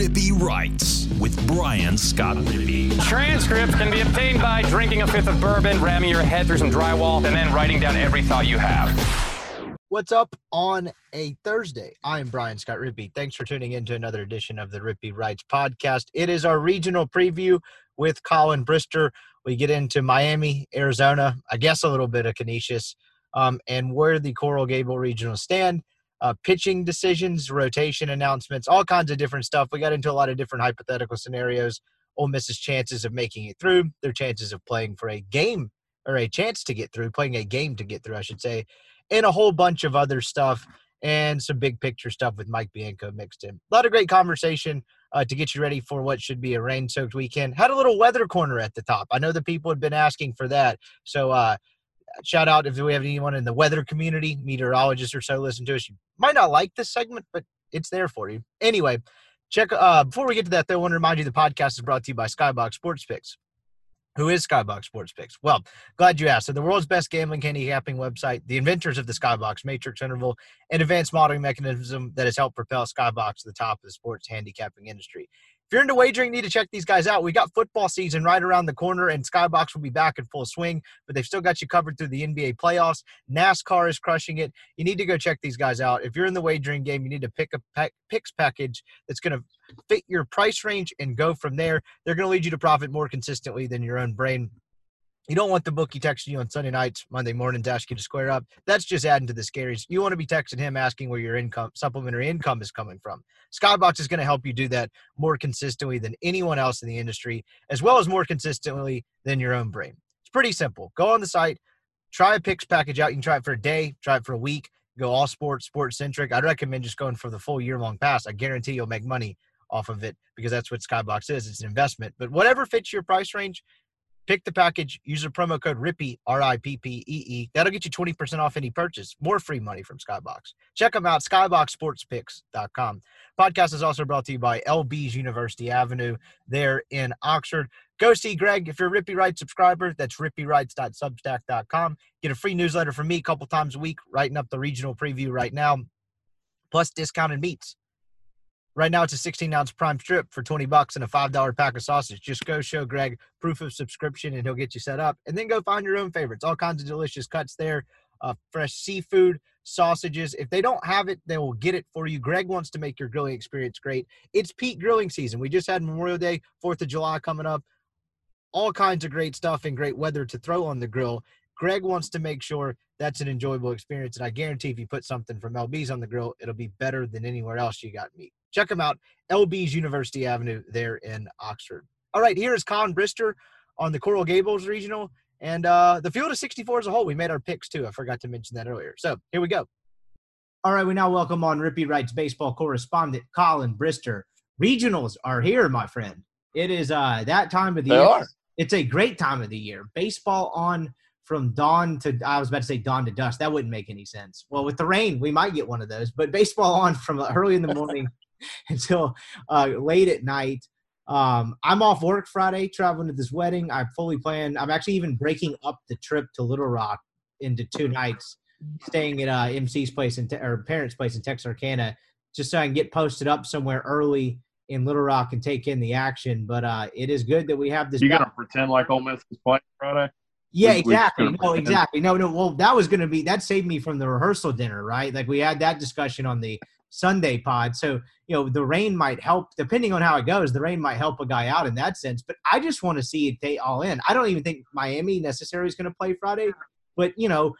Rippee Writes with Brian Scott Rippee. Transcripts can be obtained by drinking a fifth of bourbon, ramming your head through some drywall, and then writing down every thought you have. What's up on a Thursday? I'm Brian Scott Rippee. Thanks for tuning in to another edition of the Rippee Writes podcast. It is our regional preview with Colin Brister. We get into Miami, Arizona, I guess a little bit of Canisius, um, and where the Coral Gable regional stand, uh, pitching decisions, rotation announcements, all kinds of different stuff. We got into a lot of different hypothetical scenarios. Ole Miss's chances of making it through, their chances of playing for a game or a chance to get through, playing a game to get through, I should say, and a whole bunch of other stuff and some big picture stuff with Mike Bianco mixed in. A lot of great conversation uh, to get you ready for what should be a rain soaked weekend. Had a little weather corner at the top. I know the people had been asking for that. So, uh, shout out if we have anyone in the weather community, meteorologists or so, listen to us. You might not like this segment, but it's there for you. Anyway, check. Uh, before we get to that, though, I want to remind you the podcast is brought to you by Skybox Sports Picks. Who is Skybox Sports Picks? Well, glad you asked. So, the world's best gambling handicapping website, the inventors of the Skybox Matrix Interval, and advanced modeling mechanism that has helped propel Skybox to the top of the sports handicapping industry. If you're into wagering, you need to check these guys out. We got football season right around the corner, and Skybox will be back in full swing, but they've still got you covered through the NBA playoffs. NASCAR is crushing it. You need to go check these guys out. If you're in the wagering game, you need to pick a pack, picks package that's going to fit your price range and go from there. They're going to lead you to profit more consistently than your own brain. You don't want the bookie texting you on Sunday nights, Monday mornings, asking you to square up. That's just adding to the scaries. You want to be texting him asking where your income, supplementary income, is coming from. Skybox is going to help you do that more consistently than anyone else in the industry, as well as more consistently than your own brain. It's pretty simple. Go on the site, try a picks package out. You can try it for a day, try it for a week. Go all sports, sports centric. I'd recommend just going for the full year long pass. I guarantee you'll make money off of it because that's what Skybox is. It's an investment. But whatever fits your price range, Pick the package, use the promo code RIPPEE, R I P P E E. That'll get you 20% off any purchase. More free money from Skybox. Check them out, skyboxsportspicks.com. Podcast is also brought to you by LB's University Avenue there in Oxford. Go see Greg if you're a Rippee Writes subscriber. That's rippeewrites.substack.com. Get a free newsletter from me a couple times a week, writing up the regional preview right now, plus discounted meats. Right now, it's a 16 ounce prime strip for 20 bucks and a $5 pack of sausage. Just go show Greg proof of subscription and he'll get you set up. And then go find your own favorites. All kinds of delicious cuts there, uh, fresh seafood, sausages. If they don't have it, they will get it for you. Greg wants to make your grilling experience great. It's peak grilling season. We just had Memorial Day, 4th of July coming up. All kinds of great stuff and great weather to throw on the grill. Greg wants to make sure that's an enjoyable experience. And I guarantee if you put something from LB's on the grill, it'll be better than anywhere else you got meat. Check them out. LB's University Avenue there in Oxford. All right, here is Colin Brister on the Coral Gables Regional and uh, the field of 64 as a whole. We made our picks too. I forgot to mention that earlier. So here we go. All right, we now welcome on Rippee Writes baseball correspondent Colin Brister. Regionals are here, my friend. It is uh, that time of the They year. are. It's a great time of the year. Baseball on from dawn to I was about to say dawn to dusk. That wouldn't make any sense. Well, with the rain, we might get one of those. But baseball on from early in the morning until uh, late at night. Um, I'm off work Friday, traveling to this wedding. I fully plan. I'm actually even breaking up the trip to Little Rock into two nights, staying at uh, MC's place in te- or parents' place in Texarkana, just so I can get posted up somewhere early in Little Rock and take in the action. But uh, it is good that we have this. You gonna pretend like Ole Miss is playing Friday? Yeah, We- exactly. No, gonna- exactly. No, no. Well, that was going to be that saved me from the rehearsal dinner, right? Like we had that discussion on the Sunday pod. So you know, the rain might help, depending on how it goes. The rain might help a guy out in that sense. But I just want to see it day all in. I don't even think Miami necessarily is going to play Friday. But you know,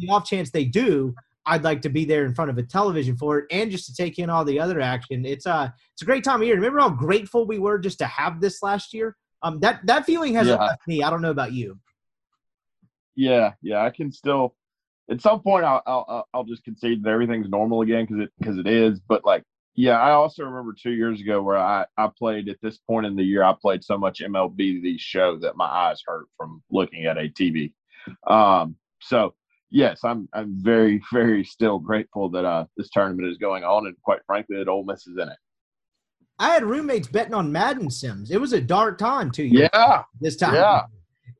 the off chance they do, I'd like to be there in front of a television for it, and just to take in all the other action. It's a it's a great time of year. Remember how grateful we were just to have this last year. Um, that that feeling hasn't Yeah. left me. I don't know about you. Yeah, yeah. I can still. At some point, I'll I'll, I'll just concede that everything's normal again because it because it is. But like, yeah, I also remember two years ago where I I played at this point in the year. I played so much MLB the show that my eyes hurt from looking at a TV. Um. So yes, I'm I'm very very still grateful that uh this tournament is going on and quite frankly that Ole Miss is in it. I had roommates betting on Madden Sims. It was a dark time too. Yeah. this time. Yeah.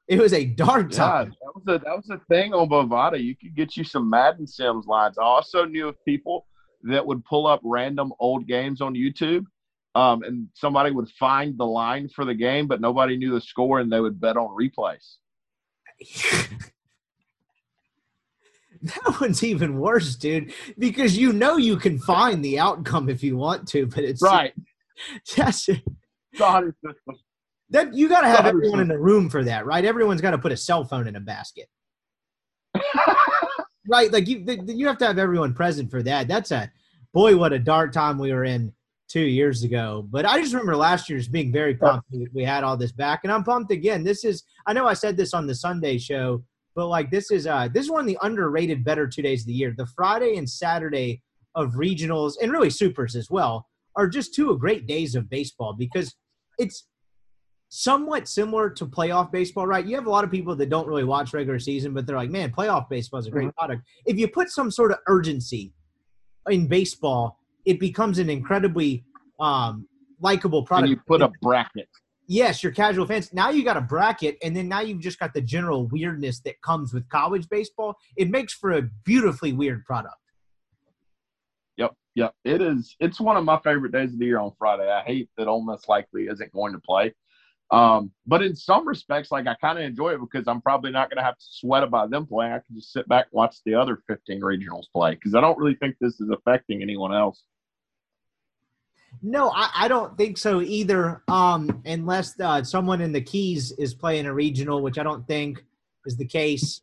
It was a dark Yeah, time. that was a that was a thing on Bovada. You could get you some Madden Sims lines. I also knew of people that would pull up random old games on YouTube um, and somebody would find the line for the game, but nobody knew the score, and they would bet on replays. that one's even worse, dude, because you know you can find the outcome if you want to, but it's Right. That's God, it's just- that you got to have Hundred everyone in the room for that, right? Everyone's got to put a cell phone in a basket, right? Like you, you have to have everyone present for that. That's a boy, what a dark time we were in two years ago. But I just remember last year's being very pumped. We- We had all this back, and I'm pumped again. This is, I know I said this on the Sunday show, but like this is, uh, this is one of the underrated better two days of the year. The Friday and Saturday of regionals and really supers as well are just two great days of baseball because it's somewhat similar to playoff baseball, right? You have a lot of people that don't really watch regular season, but they're like, man, playoff baseball is a great product. If you put some sort of urgency in baseball, it becomes an incredibly um, likable and product. you put a bracket. yes, your casual fans. Now you got a bracket, and then now you've just got the general weirdness that comes with college baseball. It makes for a beautifully weird product. Yep, yep. It is. It's one of my favorite days of the year on Friday. I hate that Ole Miss likely isn't going to play. Um, but in some respects, like I kind of enjoy it because I'm probably not going to have to sweat about them playing. I can just sit back and watch the other 15 regionals play because I don't really think this is affecting anyone else. No, I, I don't think so either. Um, unless uh, someone in the Keys is playing a regional, which I don't think is the case.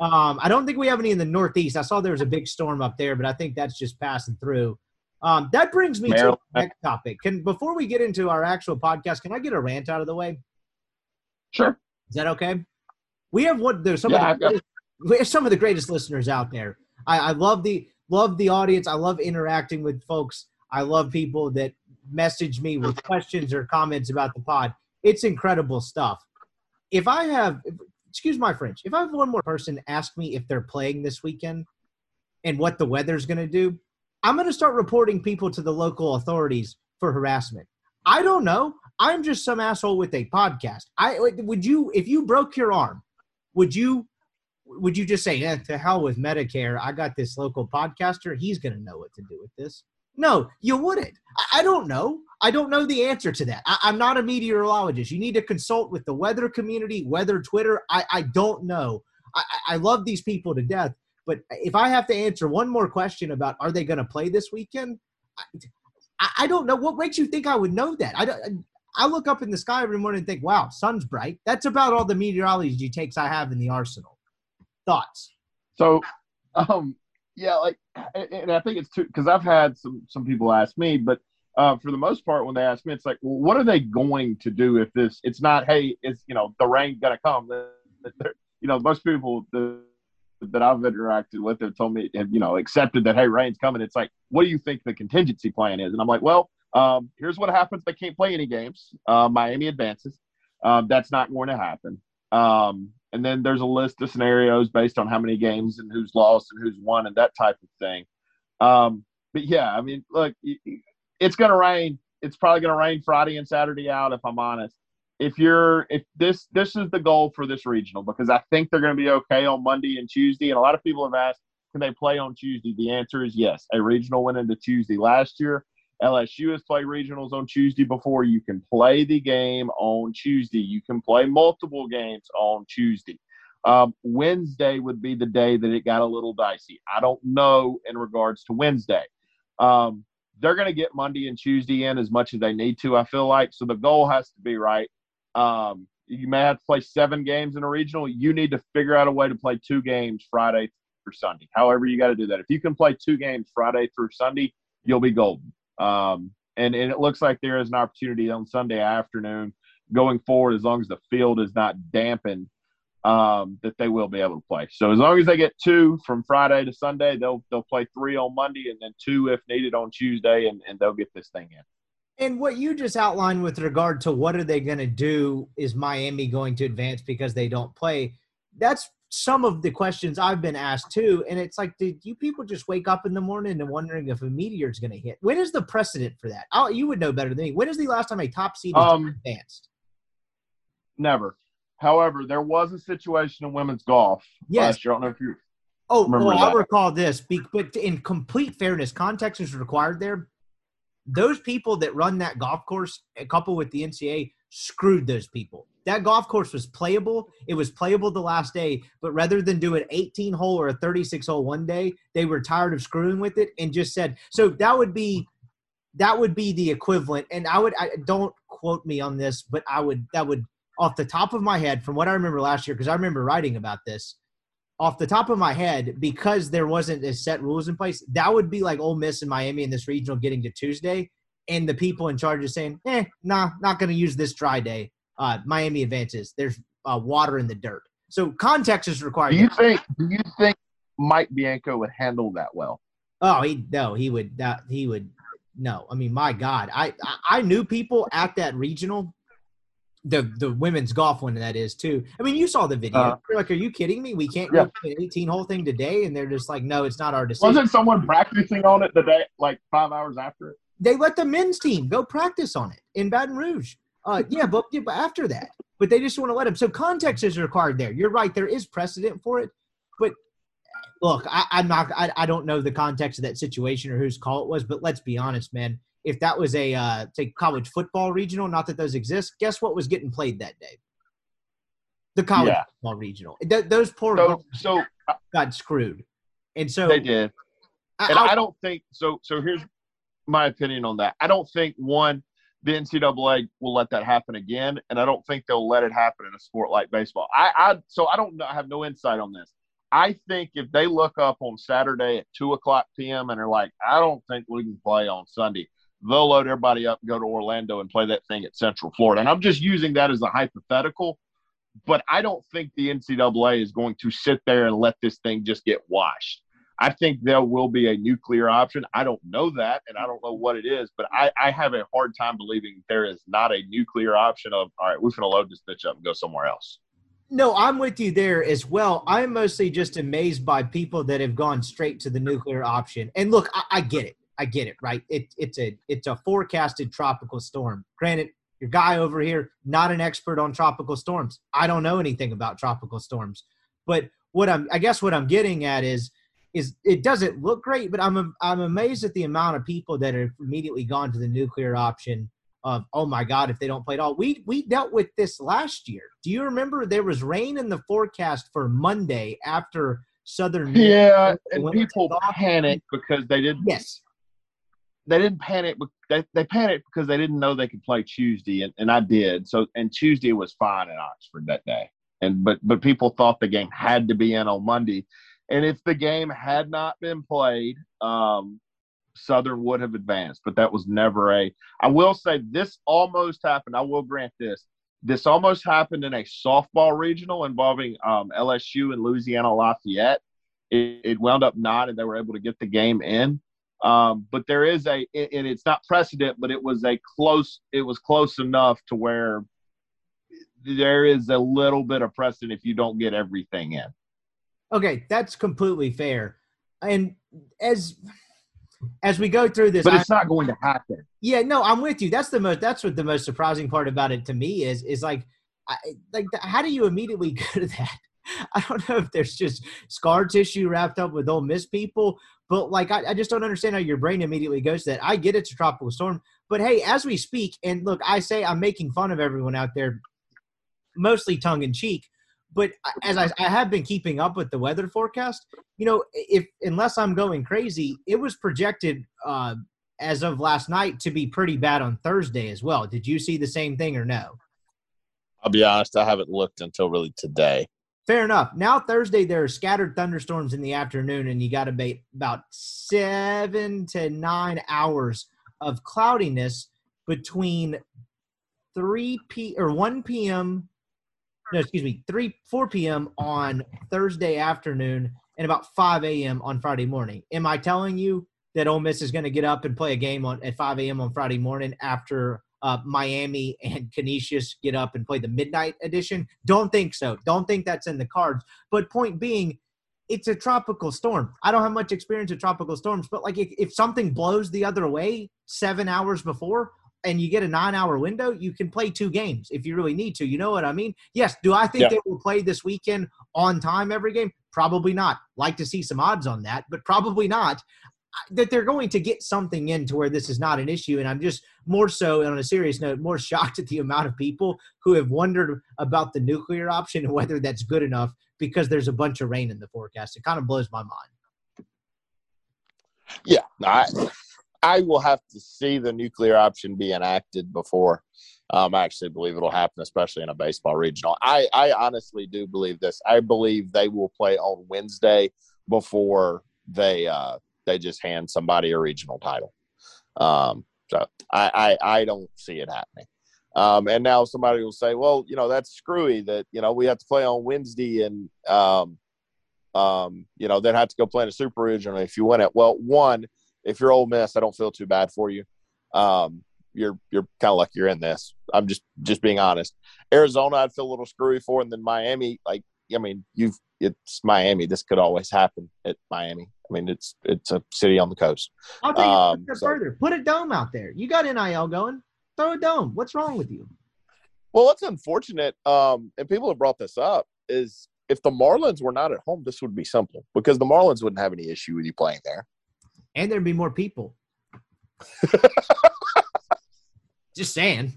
Um, I don't think we have any in the Northeast. I saw there was a big storm up there, but I think that's just passing through. Um, that brings me to the next topic. Can before we get into our actual podcast, can I get a rant out of the way? Sure. Is that okay? We have what there's some Yeah, of the greatest, we have some of the greatest listeners out there. I, I love the love the audience. I love interacting with folks. I love people that message me with questions or comments about the pod. It's incredible stuff. If I have, excuse my French, if I have one more person ask me if they're playing this weekend and what the weather's going to do, I'm going to start reporting people to the local authorities for harassment. I don't know. I'm just some asshole with a podcast. I would you if you broke your arm, would you would you just say, eh, to hell with Medicare? I got this local podcaster. He's going to know what to do with this. No, you wouldn't. I, I don't know. I don't know the answer to that. I, I'm not a meteorologist. You need to consult with the weather community, weather Twitter. I, I don't know. I, I I love these people to death. But if I have to answer one more question about are they going to play this weekend, I, I don't know. What makes you think I would know that? I, I look up in the sky every morning and think, wow, sun's bright. That's about all the meteorology takes I have in the arsenal. Thoughts? So, um, yeah, like, and I think it's too because I've had some some people ask me, but uh, for the most part, when they ask me, it's like, well, what are they going to do if this? It's not, hey, it's you know, the rain gonna come. You know, most people that, that I've interacted with have told me, have, you know, accepted that hey, rain's coming. It's like, what do you think the contingency plan is? And I'm like, well, um, here's what happens. They can't play any games. Uh, Miami advances. Um, that's not going to happen. Um, and then there's a list of scenarios based on how many games and who's lost and who's won and that type of thing. Um, but yeah, I mean, look, it's going to rain. It's probably going to rain Friday and Saturday out, if I'm honest. If you're, if this, this is the goal for this regional because I think they're going to be okay on Monday and Tuesday. And a lot of people have asked, can they play on Tuesday? The answer is yes. A regional went into Tuesday last year. LSU has played regionals on Tuesday before. You can play the game on Tuesday. You can play multiple games on Tuesday. Um, Wednesday would be the day that it got a little dicey. I don't know in regards to Wednesday. Um, they're going to get Monday and Tuesday in as much as they need to, I feel like. So the goal has to be right. Um, you may have to play seven games in a regional. You need to figure out a way to play two games Friday through Sunday. However, you got to do that. If you can play two games Friday through Sunday, you'll be golden. Um, and, and it looks like there is an opportunity on Sunday afternoon going forward, as long as the field is not dampened, um, that they will be able to play. So as long as they get two from Friday to Sunday, they'll they'll play three on Monday and then two if needed on Tuesday, and, and they'll get this thing in. And what you just outlined with regard to what are they going to do? Is Miami going to advance because they don't play? That's some of the questions I've been asked too. And it's like, did you people just wake up in the morning and wondering if a meteor is going to hit? When is the precedent for that? Oh, you would know better than me. When is the last time a top seed Um, advanced? Never. However, there was a situation in women's golf Yes. last year. I don't know if you Oh, well, I recall this, but in complete fairness, context is required there. Those people that run that golf course, eh, a couple with the NCAA, screwed those people. That golf course was playable. It was playable the last day, but rather than do an 18 hole or a 36 hole one day, they were tired of screwing with it and just said, so that would be that would be the equivalent. And I would I, don't quote me on this, but I would that would off the top of my head from what I remember last year because I remember writing about this off the top of my head because there wasn't a set rules in place. That would be like Ole Miss and Miami in this regional getting to Tuesday, and the people in charge is saying, "Eh, nah, not going to use this dry day." Uh, Miami advances. There's uh, water in the dirt, so context is required. Do you think? Do you think Mike Bianco would handle that well? Oh, he no, he would. That he would. No, I mean, my God, I, I knew people at that regional the the women's golf one that is too. I mean, you saw the video. Uh, You're like, are you kidding me? We can't yeah. go an 18 hole thing today, and they're just like, no, it's not our decision. Wasn't someone practicing on it the day, like five hours after it? They let the men's team go practice on it in Baton Rouge. Uh, yeah, but, yeah, but after that, but they just want to let them. So context is required there. You're right. There is precedent for it, but look, I, I'm not. I, I don't know the context of that situation or whose call it was, but let's be honest, man if that was a uh, say college football regional, not that those exist, guess what was getting played that day? The college yeah. football regional. Th- those poor so, so uh, got screwed, and so they did. And I, I don't think so. So here's my opinion on that. I don't think one the NCAA will let that happen again, and I don't think they'll let it happen in a sport like baseball. I, I so I don't know, I have no insight on this. I think if they look up on Saturday at two o'clock p.m. and are like, I don't think we can play on Sunday, they'll load everybody up and go to Orlando and play that thing at Central Florida. And I'm just using that as a hypothetical, but I don't think the NCAA is going to sit there and let this thing just get washed. I think there will be a nuclear option. I don't know that, and I don't know what it is, but I, I have a hard time believing there is not a nuclear option of, all right, we're going to load this bitch up and go somewhere else. No, I'm with you there as well. I'm mostly just amazed by people that have gone straight to the nuclear option. And look, I, I get it. I get it, right? It, it's a it's a forecasted tropical storm. Granted, your guy over here not an expert on tropical storms. I don't know anything about tropical storms, but what I'm I guess what I'm getting at is is it doesn't look great, but I'm I'm amazed at the amount of people that have immediately gone to the nuclear option of oh my god if they don't play at all. We we dealt with this last year. Do you remember there was rain in the forecast for Monday after Southern? Yeah, and people panicked because they didn't. Yes, they didn't panic. They, they panicked because they didn't know they could play Tuesday, and, and I did. So and Tuesday was fine in Oxford that day. And but but people thought the game had to be in on Monday, and if the game had not been played, um, Southern would have advanced. But that was never a. I will say this almost happened. I will grant this. This almost happened in a softball regional involving um, LSU and Louisiana Lafayette. It, it wound up not, and they were able to get the game in. Um, but there is a, and it's not precedent, but it was a close, it was close enough to where there is a little bit of precedent if you don't get everything in. Okay, that's completely fair. And as as we go through this, but it's I, not going to happen. Yeah, no, I'm with you. That's the most. That's what the most surprising part about it to me is. Is like, I, like, how do you immediately go to that? I don't know if there's just scar tissue wrapped up with Ole Miss people, but like I, I, just don't understand how your brain immediately goes to that. I get it's a tropical storm, but hey, as we speak, and look, I say I'm making fun of everyone out there, mostly tongue in cheek. But as I, I have been keeping up with the weather forecast, you know, if unless I'm going crazy, it was projected uh, as of last night to be pretty bad on Thursday as well. Did you see the same thing or no? I'll be honest, I haven't looked until really today. Fair enough. Now Thursday there are scattered thunderstorms in the afternoon, and you got about seven to nine hours of cloudiness between three p or one p.m. No, excuse me, three four p.m. on Thursday afternoon and about five a.m. on Friday morning. Am I telling you that Ole Miss is going to get up and play a game on at five a.m. on Friday morning after uh, Miami and Canisius get up and play the midnight edition. Don't think so. Don't think that's in the cards. But point being, it's a tropical storm. I don't have much experience with tropical storms, but like if, if something blows the other way seven hours before and you get a nine hour window, you can play two games if you really need to. You know what I mean? Yes. Do I think yeah. they will play this weekend on time every game? Probably not. Like to see some odds on that, but probably not. That they're going to get something in to where this is not an issue. And I'm just more so on a serious note, more shocked at the amount of people who have wondered about the nuclear option and whether that's good enough because there's a bunch of rain in the forecast. It kind of blows my mind. Yeah, I I will have to see the nuclear option be enacted before um, I actually believe it'll happen, especially in a baseball regional. I I honestly do believe this. I believe they will play on Wednesday before they uh, they just hand somebody a regional title. Um, so I, I I don't see it happening. Um, and now somebody will say, well, you know, that's screwy that, you know, we have to play on Wednesday and, um, um, you know, then have to go play in a super regional if you win it. Well, one, if you're Ole Miss, I don't feel too bad for you. Um, you're you're kind of lucky you're in this. I'm just just being honest. Arizona, I'd feel a little screwy for, and then Miami, like I mean, you've it's Miami. This could always happen at Miami. I mean, it's it's a city on the coast. I'll take um, it so, further. Put a dome out there. You got NIL going. Throw a dome. What's wrong with you? Well, what's unfortunate, um, and people have brought this up, is if the Marlins were not at home, this would be simple because the Marlins wouldn't have any issue with you playing there. And there'd be more people. Just saying.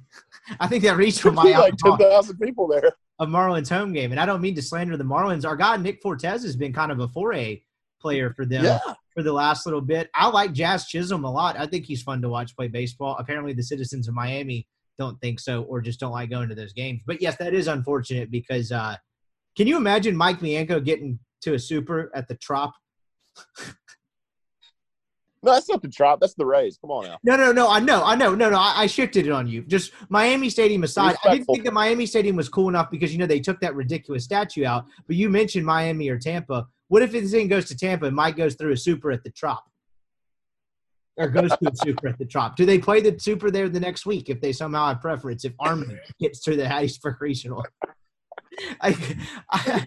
I think that regional might be like ten thousand people there. A Marlins home game, and I don't mean to slander the Marlins. Our guy Nick Fortes has been kind of a foray player for them yeah. for the last little bit. I like Jazz Chisholm a lot. I think he's fun to watch play baseball. Apparently, the citizens of Miami don't think so, or just don't like going to those games. But yes, that is unfortunate because uh, can you imagine Mike Bianco getting to a super at the Trop? No, that's not the Trop. That's the Rays. Come on now. No, no, no. I know. I know. No, no. I, I shifted it on you. Just Miami Stadium aside, Respectful. I didn't think that Miami Stadium was cool enough because you know they took that ridiculous statue out. But you mentioned Miami or Tampa. What if this thing goes to Tampa and Mike goes through a super at the Trop? Or goes to a super at the Trop? Do they play the super there the next week if they somehow have preference? If Army gets to the Hattiesburg Regional, I, I,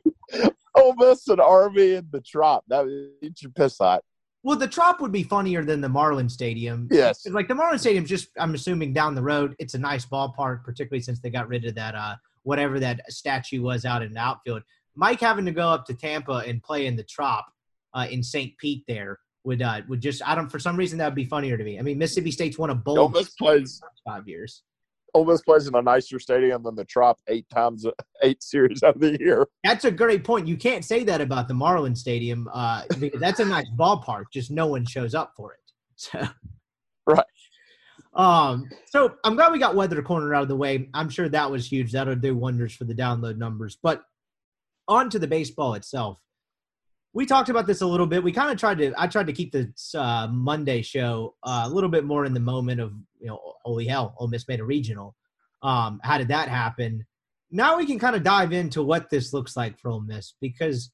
oh, miss an Army in the Trop. That would your piss hot. Well, the Trop would be funnier than the Marlin Stadium. Yes. Like the Marlin Stadium, just I'm assuming down the road, it's a nice ballpark, particularly since they got rid of that uh whatever that statue was out in the outfield. Mike having to go up to Tampa and play in the Trop uh, in St. Pete there would uh, would just I don't for some reason that would be funnier to me. I mean Mississippi State's won a bowl Ole Miss plays five years. Ole Miss plays in a nicer stadium than the Trop eight times, eight series of the year. That's a great point. You can't say that about the Marlin Stadium. Uh, that's a nice ballpark. Just no one shows up for it. So, right. Um. So I'm glad we got weather corner out of the way. I'm sure that was huge. That'll do wonders for the download numbers. But on to the baseball itself we talked about this a little bit. We kind of tried to. I tried to keep the uh, Monday show uh, a little bit more in the moment of you know, holy hell, Ole Miss made a regional. Um, how did that happen? Now we can kind of dive into what this looks like for Ole Miss because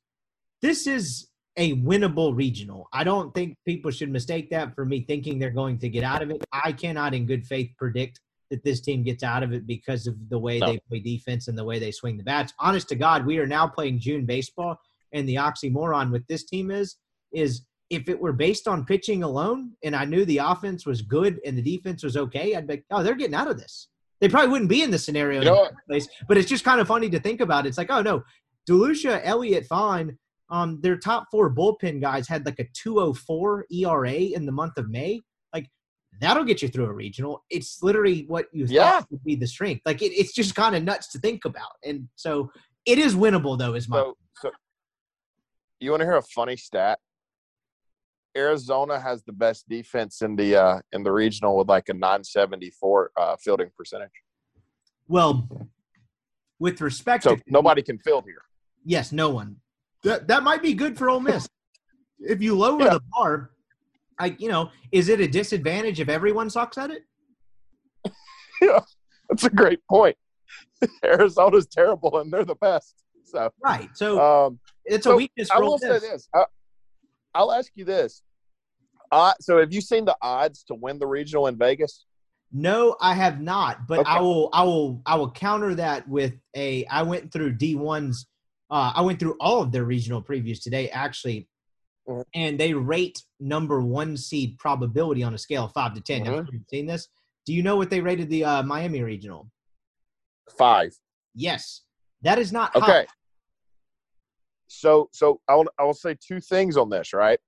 this is a winnable regional. I don't think people should mistake that for me thinking they're going to get out of it. I cannot, in good faith, predict that this team gets out of it because of the way no. they play defense and the way they swing the bats. Honest to God, we are now playing June baseball and the oxymoron with this team is is if it were based on pitching alone and I knew the offense was good and the defense was okay, I'd be oh, they're getting out of this. They probably wouldn't be in the scenario you know in the place. But it's just kind of funny to think about. It's like, oh no, DeLucia, Elliott, fine. Um, their top four bullpen guys had like a 204 ERA in the month of May. That'll get you through a regional. It's literally what you yeah. thought would be the strength. Like it, it's just kind of nuts to think about. And so it is winnable though, is my so, so you want to hear a funny stat? Arizona has the best defense in the uh, in the regional with like a 974 uh, fielding percentage. Well, with respect, so to, nobody can field here. Yes, no one. That that might be good for Ole Miss. if you lower yeah. the bar, like you know, is it a disadvantage if everyone sucks at it? yeah, that's a great point. Arizona's terrible and they're the best. So right. So um, it's a so weakness. I will say this. I, will ask you this. Uh, so have you seen the odds to win the regional in Vegas? No, I have not. But okay. I will. I will. I will counter that with a. I went through D ones. Uh, I went through all of their regional previews today, actually, mm-hmm. and they rate number one seed probability on a scale of five to 10 mm-hmm. Now, you've seen this. Do you know what they rated the uh, Miami regional? Five. Yes, that is not okay. High. So, so I'll I'll say two things on this. Right,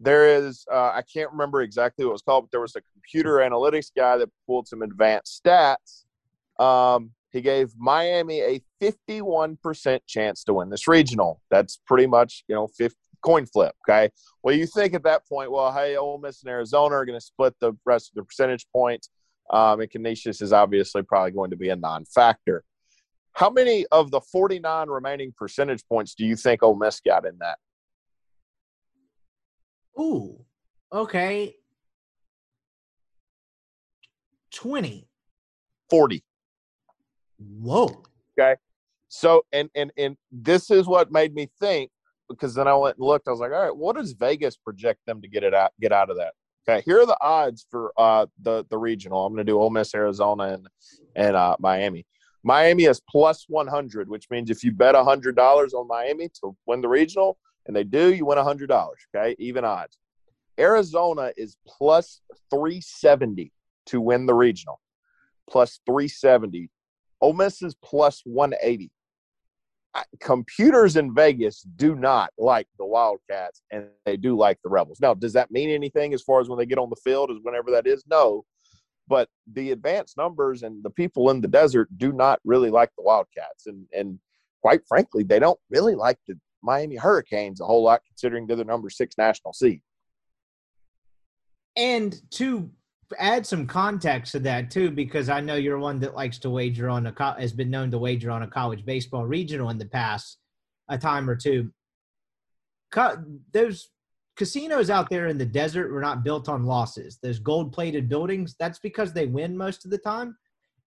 there is uh, I can't remember exactly what it was called, but there was a computer analytics guy that pulled some advanced stats. Um, he gave Miami a 51% chance to win this regional. That's pretty much, you know, 50, coin flip. Okay. Well, you think at that point, well, hey, Ole Miss and Arizona are going to split the rest of the percentage points. Um, and Canisius is obviously probably going to be a non factor. How many of the 49 remaining percentage points do you think Ole Miss got in that? Ooh, okay. 20. 40. Whoa. Okay. So, and, and, and this is what made me think because then I went and looked. I was like, all right, what does Vegas project them to get it out, get out of that? Okay, here are the odds for uh, the the regional. I'm going to do Ole Miss, Arizona, and and uh, Miami. Miami is plus 100, which means if you bet $100 on Miami to win the regional, and they do, you win $100. Okay, even odds. Arizona is plus 370 to win the regional, plus 370. Ole Miss is plus 180. Computers in Vegas do not like the Wildcats, and they do like the Rebels. Now, does that mean anything as far as when they get on the field, as whenever that is? No, but the advanced numbers and the people in the desert do not really like the Wildcats, and and quite frankly, they don't really like the Miami Hurricanes a whole lot, considering they're the number six national seed. And to add some context to that too, because I know you're one that likes to wager on a has been known to wager on a college baseball regional in the past a time or two. Those casinos out there in the desert were not built on losses. Those gold plated buildings, that's because they win most of the time.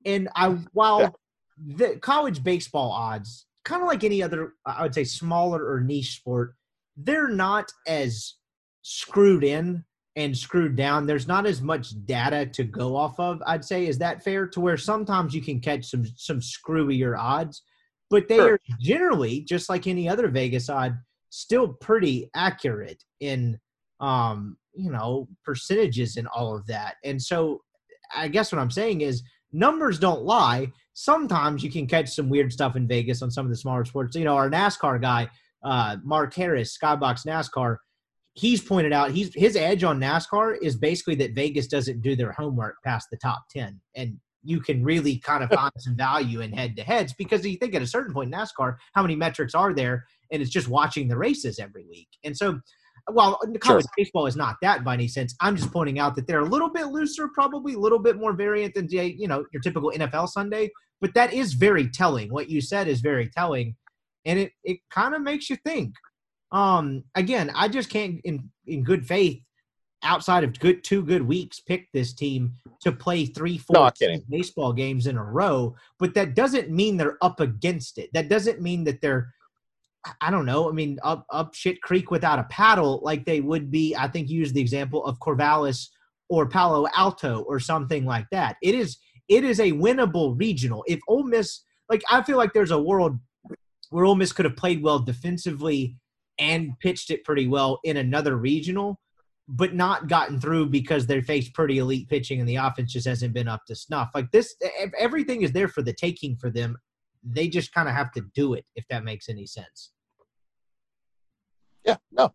And I, while the college baseball odds, kind of like any other, I would say smaller or niche sport, they're not as screwed in and screwed down. There's not as much data to go off of. I'd say is that fair? To where sometimes you can catch some some screwier odds, but they sure. are generally just like any other Vegas odd, still pretty accurate in um you know percentages and all of that. And so I guess what I'm saying is numbers don't lie. Sometimes you can catch some weird stuff in Vegas on some of the smaller sports. You know, our NASCAR guy, uh, Mark Harris, Skybox NASCAR he's pointed out he's his edge on NASCAR is basically that Vegas doesn't do their homework past the top 10 and you can really kind of find some value in head to heads because you think at a certain point in NASCAR how many metrics are there? And it's just watching the races every week. And so Well, college sure. baseball is not that by any sense I'm just pointing out that they're a little bit looser probably a little bit more variant than you know your typical NFL Sunday. But that is very telling. What you said is very telling. And it it kind of makes you think um, again, I just can't in in good faith outside of good two good weeks pick this team to play three four no, baseball games in a row but that doesn't mean they're up against it. That doesn't mean that they're i don't know i mean up up shit creek without a paddle like they would be i think you used the example of corvallis or palo alto or something like that. It is it is a winnable regional. If Ole miss like i feel like there's a world where Ole miss could have played well defensively and pitched it pretty well in another regional, but not gotten through because they faced pretty elite pitching and the offense just hasn't been up to snuff. Like this, everything is there for the taking for them. They just kind of have to do it, if that makes any sense. Yeah, no,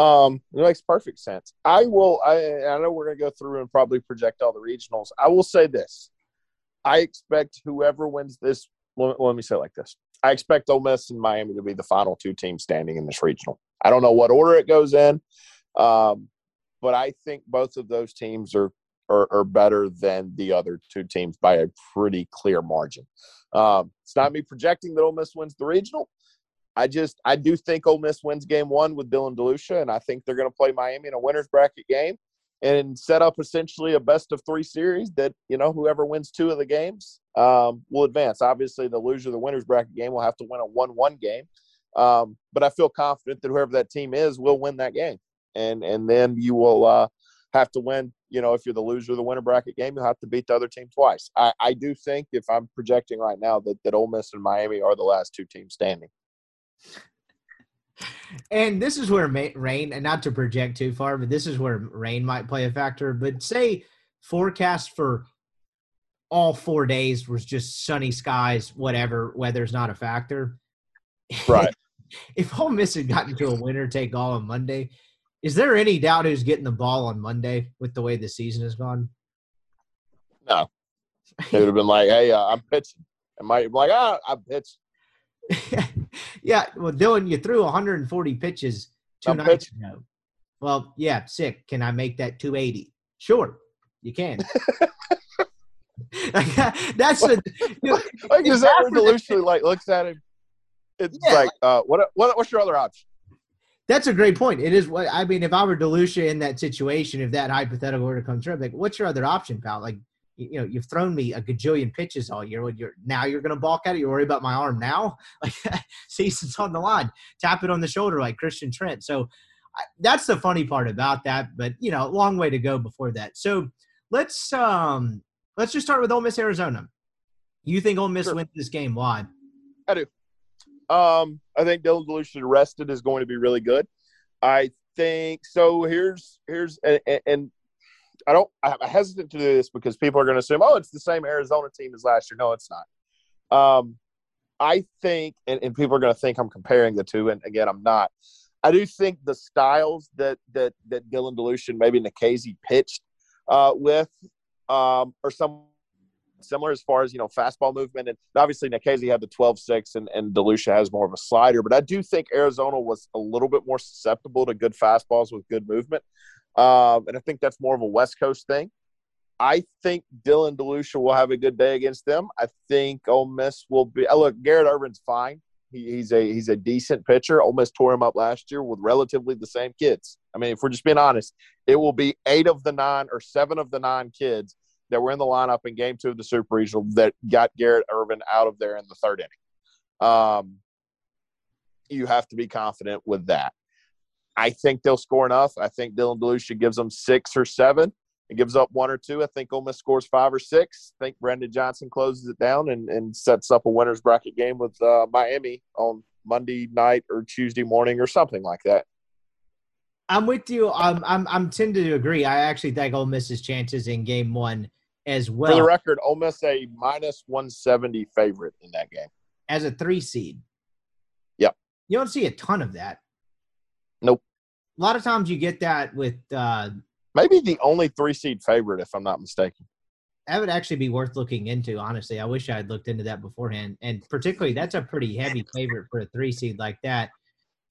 um, it makes perfect sense. I will. I, I know we're going to go through and probably project all the regionals. I will say this: I expect whoever wins this. Let, let me say it like this: I expect Ole Miss and Miami to be the final two teams standing in this regional. I don't know what order it goes in, um, but I think both of those teams are, are, are better than the other two teams by a pretty clear margin. Um, it's not me projecting that Ole Miss wins the regional. I just I do think Ole Miss wins game one with Dylan DeLucia, and I think they're going to play Miami in a winners bracket game and set up essentially a best of three series that you know whoever wins two of the games um, will advance. Obviously, the loser of the winners bracket game will have to win a one-one game, um, but I feel confident that whoever that team is will win that game, and and then you will uh, have to win. You know, if you're the loser of the winner bracket game, you'll have to beat the other team twice. I, I do think if I'm projecting right now that that Ole Miss and Miami are the last two teams standing and this is where rain, and not to project too far, but this is where rain might play a factor. But say forecast for all four days was just sunny skies, whatever, weather's not a factor. Right. if Ole Miss had gotten to a winner take all on Monday, Is there any doubt who's getting the ball on Monday with the way the season has gone? No. They would have been like, "Hey, uh, I'm pitching," and might be like, "Ah, I'm pitching." yeah, well, Dylan, you threw 140 pitches 2 I'm nights pitching. ago. Well, yeah, sick. Can I make that 280? Sure, you can. That's a Like, It's is that like looks at him? It's Yeah, like, uh, what, what, what's your other option? That's a great point. It is what I mean. If I were Delucia in that situation, if that hypothetical were to come true, like, what's your other option, pal? Like, you, know, you've thrown me a gajillion pitches all year. You're now you're going to balk at it. You worry about my arm now. Like, season's on the line. Tap it on the shoulder like Christian Trent. So I, that's the funny part about that. But you know, long way to go before that. So let's um let's just start with Ole Miss Arizona. You think Ole Miss Sure. wins this game? Why? I do um, I think Dylan DeLucia rested is going to be really good. I think so. Here's here's and- and I don't. I'm hesitant to do this because people are going to assume, oh, it's the same Arizona team as last year. No, it's not. Um, I think, and, and people are going to think I'm comparing the two, and again, I'm not. I do think the styles that that that Dylan DeLucia, maybe Nikhazy pitched uh, with, um, are some similar as far as you know fastball movement and obviously Nikhazy had the 12-6 and, and Delucia has more of a slider but I do think Arizona was a little bit more susceptible to good fastballs with good movement um, and I think that's more of a West Coast thing. I think Dylan Delucia will have a good day against them. I think Ole Miss will be uh, look Garrett Irvin's fine. He, he's a he's a decent pitcher. Ole Miss tore him up last year with relatively the same kids. I mean if we're just being honest it will be eight of the nine or seven of the nine kids that were in the lineup in game two of the Super Regional that got Garrett Irvin out of there in the third inning. Um, you have to be confident with that. I think they'll score enough. I think Dylan Delucia gives them six or seven. It gives up one or two. I think Ole Miss scores five or six. I think Brandon Johnson closes it down and, and sets up a winner's bracket game with uh, Miami on Monday night or Tuesday morning or something like that. I'm with you. I'm I'm I'm tend to agree. I actually think Ole Miss's chances in Game One as well. For the record, Ole Miss a minus 170 favorite in that game. as a three seed. Yep. You don't see a ton of that. Nope. A lot of times you get that with uh, Maybe the only three seed favorite, if I'm not mistaken. that would actually be worth looking into. Honestly, I wish I had looked into that beforehand. And particularly, that's a pretty heavy favorite for a three seed like that.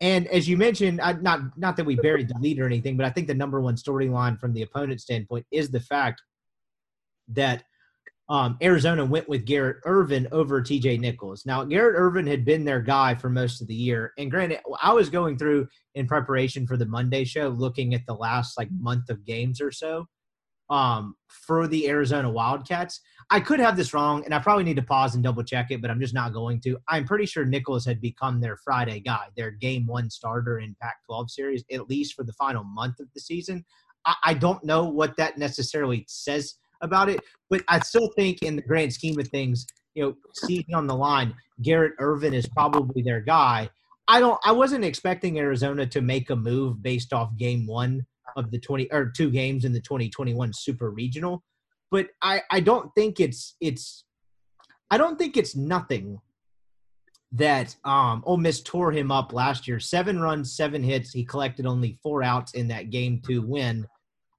And as you mentioned, I, not not that we buried the lead or anything, but I think the number one storyline from the opponent standpoint is the fact that um, Arizona went with Garrett Irvin over TJ Nichols. Now, Garrett Irvin had been their guy for most of the year. And granted, I was going through in preparation for the Monday show, looking at the last like month of games or so um, for the Arizona Wildcats. I could have this wrong, and I probably need to pause and double check it, but I'm just not going to. I'm pretty sure Nichols had become their Friday guy, their game one starter in Pac 12 series, at least for the final month of the season. I, I don't know what that necessarily says about it, but I still think, in the grand scheme of things, you know, seeing on the line, Garrett Irvin is probably their guy. I don't. I wasn't expecting Arizona to make a move based off game one of the 20 or two games in the 2021 Super Regional, but I I don't think it's it's I don't think it's nothing that um Ole Miss tore him up last year. Seven runs, seven hits. He collected only four outs in that game two win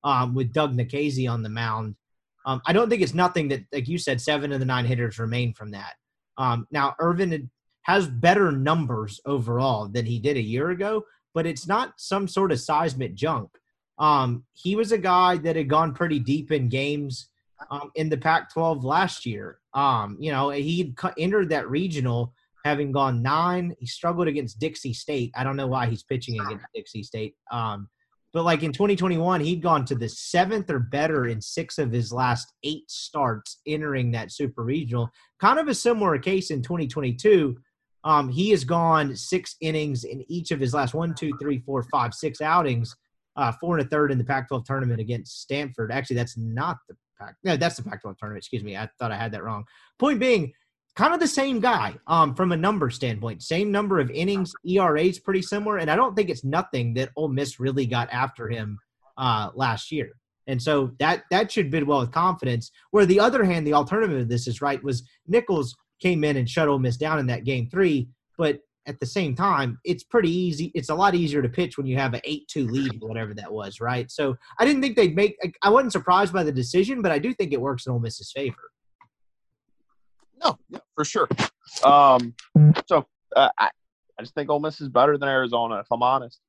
um, with Doug Nikhazy on the mound. Um, I don't think it's nothing that, like you said, seven of the nine hitters remain from that. Um, now, Irvin has better numbers overall than he did a year ago, but it's not some sort of seismic jump. Um, he was a guy that had gone pretty deep in games um, in the Pac-12 last year. Um, you know, he entered that regional having gone nine. He struggled against Dixie State. I don't know why he's pitching against Dixie State. Um, but like in 2021, he'd gone to the seventh or better in six of his last eight starts entering that super regional. Kind of a similar case in 2022. Um, he has gone six innings in each of his last one, two, three, four, five, six outings. Uh, four and a third in the Pac-12 tournament against Stanford. Actually, that's not the Pac. No, that's the Pac-12 tournament. Excuse me. I thought I had that wrong. Point being, kind of the same guy um, from a number standpoint. Same number of innings. ERA is pretty similar, and I don't think it's nothing that Ole Miss really got after him uh, last year. And so that that should bid well with confidence. Where the other hand, the alternative of this is right was Nichols came in and shut Ole Miss down in that game three, but at the same time, it's pretty easy. It's a lot easier to pitch when you have an eight-two lead, whatever that was, right? So I didn't think they'd make. I wasn't surprised by the decision, but I do think it works in Ole Miss's favor. No, yeah, for sure. Um, so uh, I, I just think Ole Miss is better than Arizona, if I'm honest.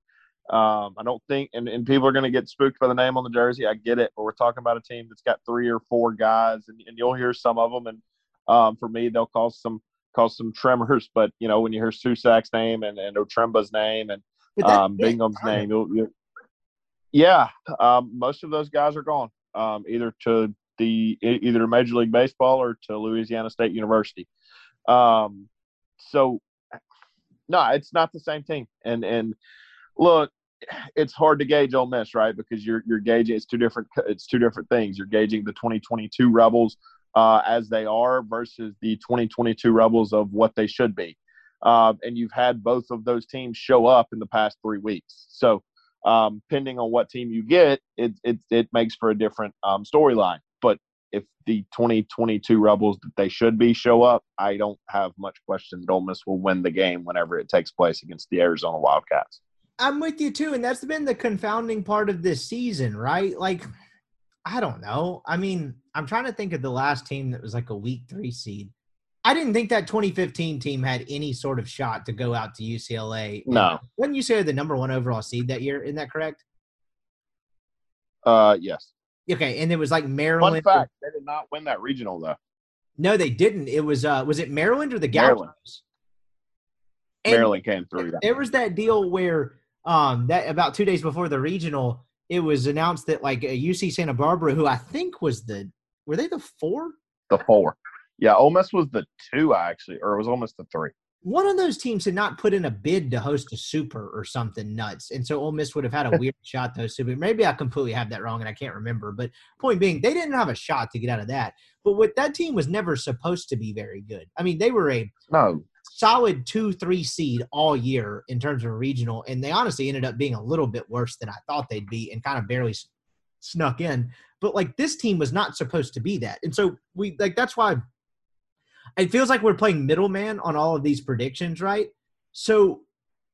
Um, I don't think, and, and people are going to get spooked by the name on the jersey. I get it, but we're talking about a team that's got three or four guys, and, and you'll hear some of them. And um, for me, they'll cause some cause some tremors. But you know, when you hear Susac's name and and Otremba's name and um, Bingham's name, you'll, you'll, yeah, um, most of those guys are gone, um, either to the either Major League Baseball or to Louisiana State University. Um, so, no, it's not the same team. And and look, it's hard to gauge Ole Miss, right? Because you're you're gauging it's two different it's two different things. You're gauging the 2022 Rebels uh, as they are versus the 2022 Rebels of what they should be. Uh, and you've had both of those teams show up in the past three weeks. So, um, depending on what team you get, it it, it makes for a different um, storyline. If the 2022 Rebels that they should be show up, I don't have much question that Ole Miss will win the game whenever it takes place against the Arizona Wildcats. I'm with you too, and that's been the confounding part of this season, right? Like, I don't know. I mean, I'm trying to think of the last team that was like a week three seed. I didn't think that 2015 team had any sort of shot to go out to UCLA. No. Wasn't UCLA the number one overall seed that year? Isn't that correct? Uh, yes. Okay, and it was like Maryland. Fun fact: They did not win that regional though. No, they didn't. It was uh, was it Maryland or the Maryland. Gauchos? Maryland came through. That. There was that deal where um that about two days before the regional, it was announced that like UC Santa Barbara, who I think was the were they the four? The four. Yeah, Ole Miss was the two actually, or it was almost the three. One of those teams had not put in a bid to host a super or something nuts, and so Ole Miss would have had a weird shot to host super. Maybe I completely have that wrong and I can't remember. But point being, they didn't have a shot to get out of that. But what that team was never supposed to be very good. I mean, they were a no solid two, three seed all year in terms of regional, and they honestly ended up being a little bit worse than I thought they'd be, and kind of barely snuck in. But like this team was not supposed to be that, and so we like that's why it feels like we're playing middleman on all of these predictions, right? So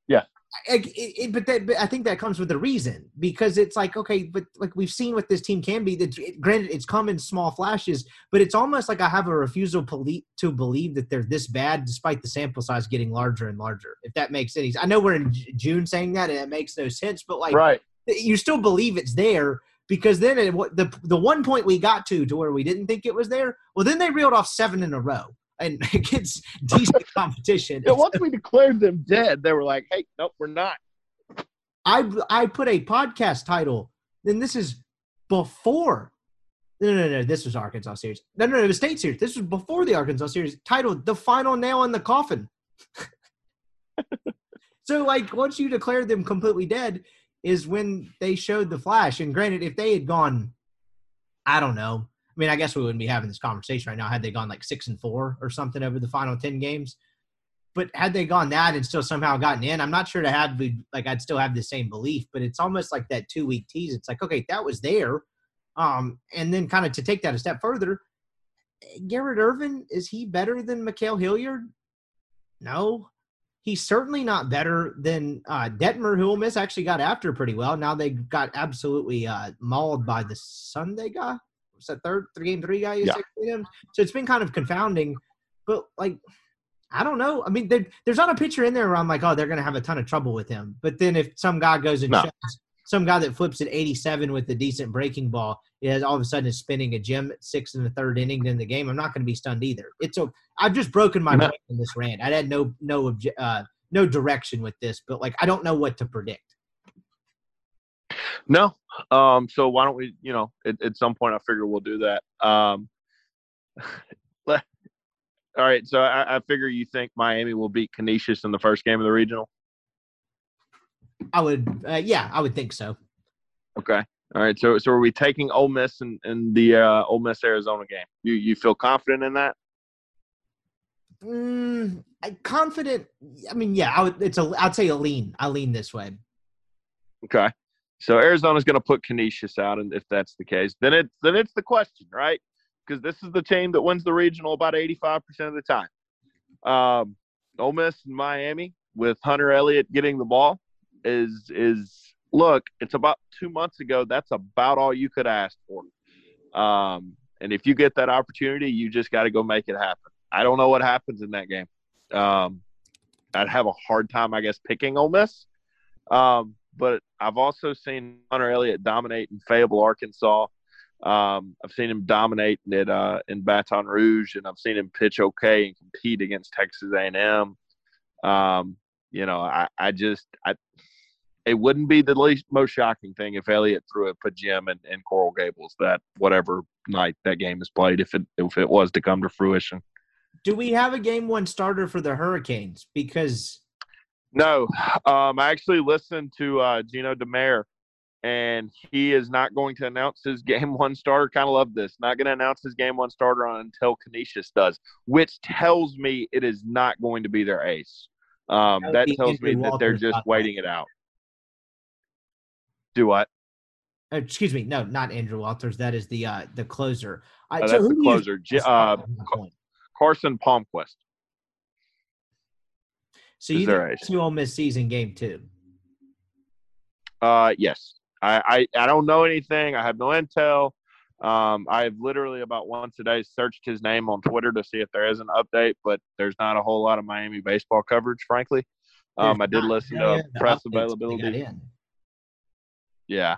yeah, it, it, but that but I think that comes with a reason because it's like okay, but like we've seen what this team can be. That granted, it's come in small flashes, but it's almost like I have a refusal to believe that they're this bad, despite the sample size getting larger and larger. If that makes any sense, I know we're in June saying that, and it makes no sense. But like, right, you still believe it's there because then it, the the one point we got to to where we didn't think it was there. Well, then they reeled off seven in a row and against decent competition. Yeah, once we declared them dead, they were like, "Hey, nope, we're not." I I put a podcast title. Then this is before. No, no, no. This was Arkansas series. No, no, no. It was state series. This was before the Arkansas series. Titled "The Final Nail in the Coffin." so, like, once you declare them completely dead, is when they showed the flash. And granted, if they had gone, I don't know, mean, I guess we wouldn't be having this conversation right now had they gone like six and four or something over the final ten games. But had they gone that and still somehow gotten in, I'm not sure to have like I'd still have the same belief. But it's almost like that two week tease. It's like okay, that was there, um, and then kind of to take that a step further, Garrett Irvin is he better than Ma'Khale Hilliard? No, he's certainly not better than uh, Detmer, who Ole Miss actually got after pretty well. Now they got absolutely uh, mauled by the Sunday guy was that third three game three guy yeah. So it's been kind of confounding. But like I don't know. I mean, there's not a pitcher in there where I'm like, oh, they're going to have a ton of trouble with him. But then if some guy goes and no. some guy that flips at 87 with a decent breaking ball, is all of a sudden is spinning a gem at six in the third inning in the game. I'm not going to be stunned either. It's a I've just broken my no. brain in this rant. I had no no uh, no direction with this, but like I don't know what to predict. No. Um, so why don't we, you know, at, at some point I figure we'll do that. Um, all right. So I, I, figure you think Miami will beat Canisius in the first game of the regional. I would, uh, yeah, I would think so. Okay. All right. So, so are we taking Ole Miss in, in the uh, Ole Miss Arizona game? You you feel confident in that? Mm, confident. I mean, yeah. I would. It's a. I'd say a lean. I lean this way. Okay. So Arizona's going to put Canisius out, and if that's the case, then it's then it's the question, right? Because this is the team that wins the regional about 85% of the time. Um, Ole Miss and Miami, with Hunter Elliott getting the ball is is look, it's about two months ago. That's about all you could ask for. Um, and if you get that opportunity, you just got to go make it happen. I don't know what happens in that game. Um, I'd have a hard time, I guess, picking Ole Miss. Um, but I've also seen Hunter Elliott dominate in Fayetteville, Arkansas. Um, I've seen him dominate at uh, in Baton Rouge, and I've seen him pitch okay and compete against Texas A&M. Um, you know, I, I just I it wouldn't be the least most shocking thing if Elliott threw a gem in, in Coral Gables that whatever night that game is played if it if it was to come to fruition. Do we have a game one starter for the Hurricanes? Because no, um, I actually listened to uh, Gino DiMare, and he is not going to announce his game one starter. Kind of love this. Not going to announce his game one starter until Canisius does, which tells me it is not going to be their ace. Um, that, that tells me that they're just waiting it out. Do what? Uh, excuse me, no, not Andrew Walters. That is the uh, the closer. Uh, oh, that's the closer. Uh, Carson Palmquist. So you think two Ole Miss season game two? Uh, yes. I, I I don't know anything. I have no intel. Um, I've literally about once a day searched his name on Twitter to see if there is an update, but there's not a whole lot of Miami baseball coverage, frankly. Um, I did listen to press availability. Yeah.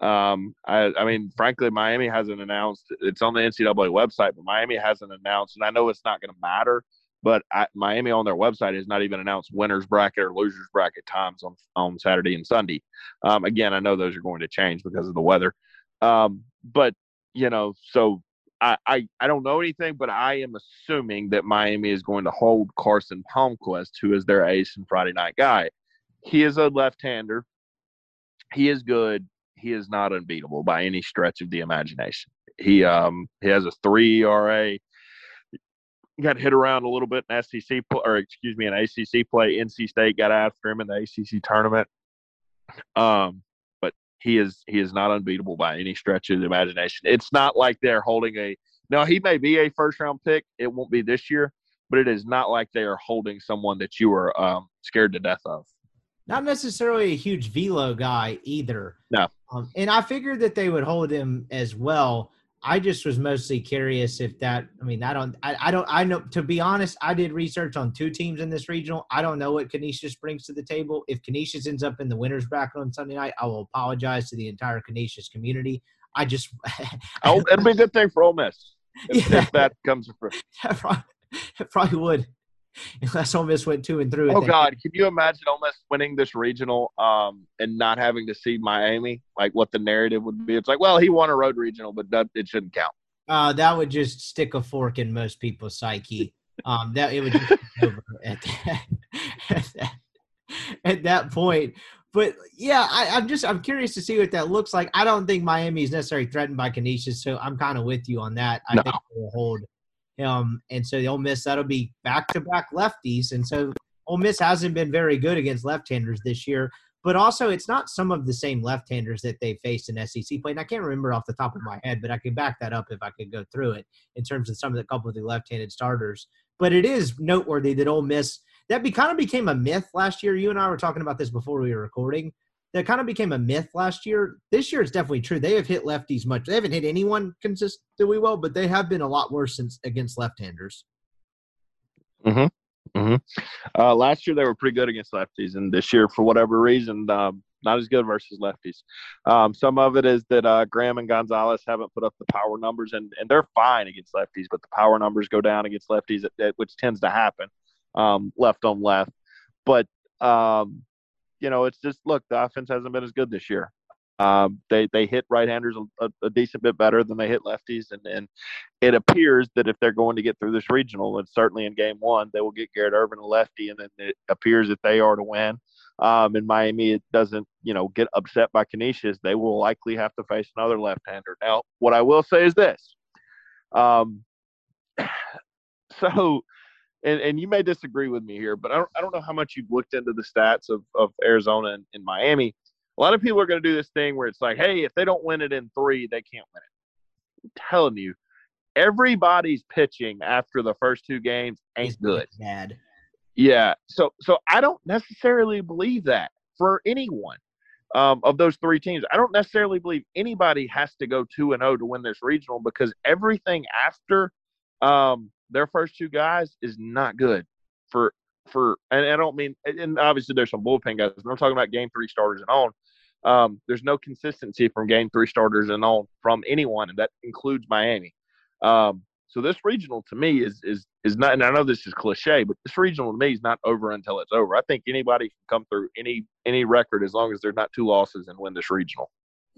Um, I, I mean, frankly, Miami hasn't announced. It's on the NCAA website, but Miami hasn't announced, and I know it's not going to matter. But I, Miami on their website has not even announced winners bracket or losers bracket times on on Saturday and Sunday. Um, again, I know those are going to change because of the weather. Um, but you know, so I, I I don't know anything, but I am assuming that Miami is going to hold Carson Palmquist, who is their ace and Friday night guy. He is a left-hander he is good. He is not unbeatable by any stretch of the imagination. He um he has a three ERA. Got hit around a little bit in SEC or excuse me, in ACC play. NC State got after him in the ACC tournament. Um, but he is he is not unbeatable by any stretch of the imagination. It's not like they're holding a. Now he may be a first round pick. It won't be this year, but it is not like they are holding someone that you are um, scared to death of. Not necessarily a huge velo guy either. No. Um, and I figured that they would hold him as well. I just was mostly curious if that. I mean, I don't. I, I don't. I know. To be honest, I did research on two teams in this regional. I don't know what Canisius brings to the table. If Canisius ends up in the winners bracket on Sunday night, I will apologize to the entire Canisius community. I just. oh, it'll be a good thing for Ole Miss if, yeah. if that comes through. it probably would. unless Ole Miss went two and three. Oh God, can you imagine Ole Miss winning this regional um, and not having to see Miami? Like what the narrative would be? It's like, well, he won a road regional, but that, it shouldn't count. Uh, that would just stick a fork in most people's psyche. Um, that it would just over at that, at that, at that point. But yeah, I, am just I'm curious to see what that looks like. I don't think Miami is necessarily threatened by Canisius, so I'm kind of with you on that. I no. think they'll hold um, and so the Ole Miss that'll be back to back lefties, and so Ole Miss hasn't been very good against left-handers this year. But also, it's not some of the same left-handers that they faced in SEC play. And I can't remember off the top of my head, but I can back that up if I could go through it in terms of some of the couple of the left-handed starters. But it is noteworthy that Ole Miss that be, kind of became a myth last year. You and I were talking about this before we were recording that kind of became a myth last year. This year, it's definitely true. They have hit lefties much. They haven't hit anyone consistently well, but they have been a lot worse since against left-handers. Hmm. Hmm. Uh, last year they were pretty good against lefties, and this year, for whatever reason, um, not as good versus lefties. Um, some of it is that uh, Graham and Gonzalez haven't put up the power numbers, and, and they're fine against lefties, but the power numbers go down against lefties, which tends to happen um, left on left. But um, you know, it's just look, the offense hasn't been as good this year. Um, they they hit right-handers a, a, decent bit better than they hit lefties, and, and it appears that if they're going to get through this regional, and certainly in game one, they will get Garrett Irvin a lefty, and then it appears that they are to win. Um, in Miami, it doesn't you know get upset by Canisius. They will likely have to face another left-hander. Now, what I will say is this. Um, so and, and you may disagree with me here, but I don't, I don't know how much you've looked into the stats of, of Arizona and, and Miami. A lot of people are going to do this thing where it's like, hey, if they don't win it in three, they can't win it. I'm telling you, everybody's pitching after the first two games ain't good. Bad. Yeah. So so I don't necessarily believe that for anyone um, of those three teams. I don't necessarily believe anybody has to go two and zero to win this regional because everything after um, their first two guys is not good for for. And I don't mean and obviously there's some bullpen guys. But I'm talking about game three starters and on. Um, there's no consistency from game three starters and on from anyone, and that includes Miami. Um, so this regional to me is is is not, and I know this is cliche, but this regional to me is not over until it's over. I think anybody can come through any any record as long as there's not two losses and win this regional.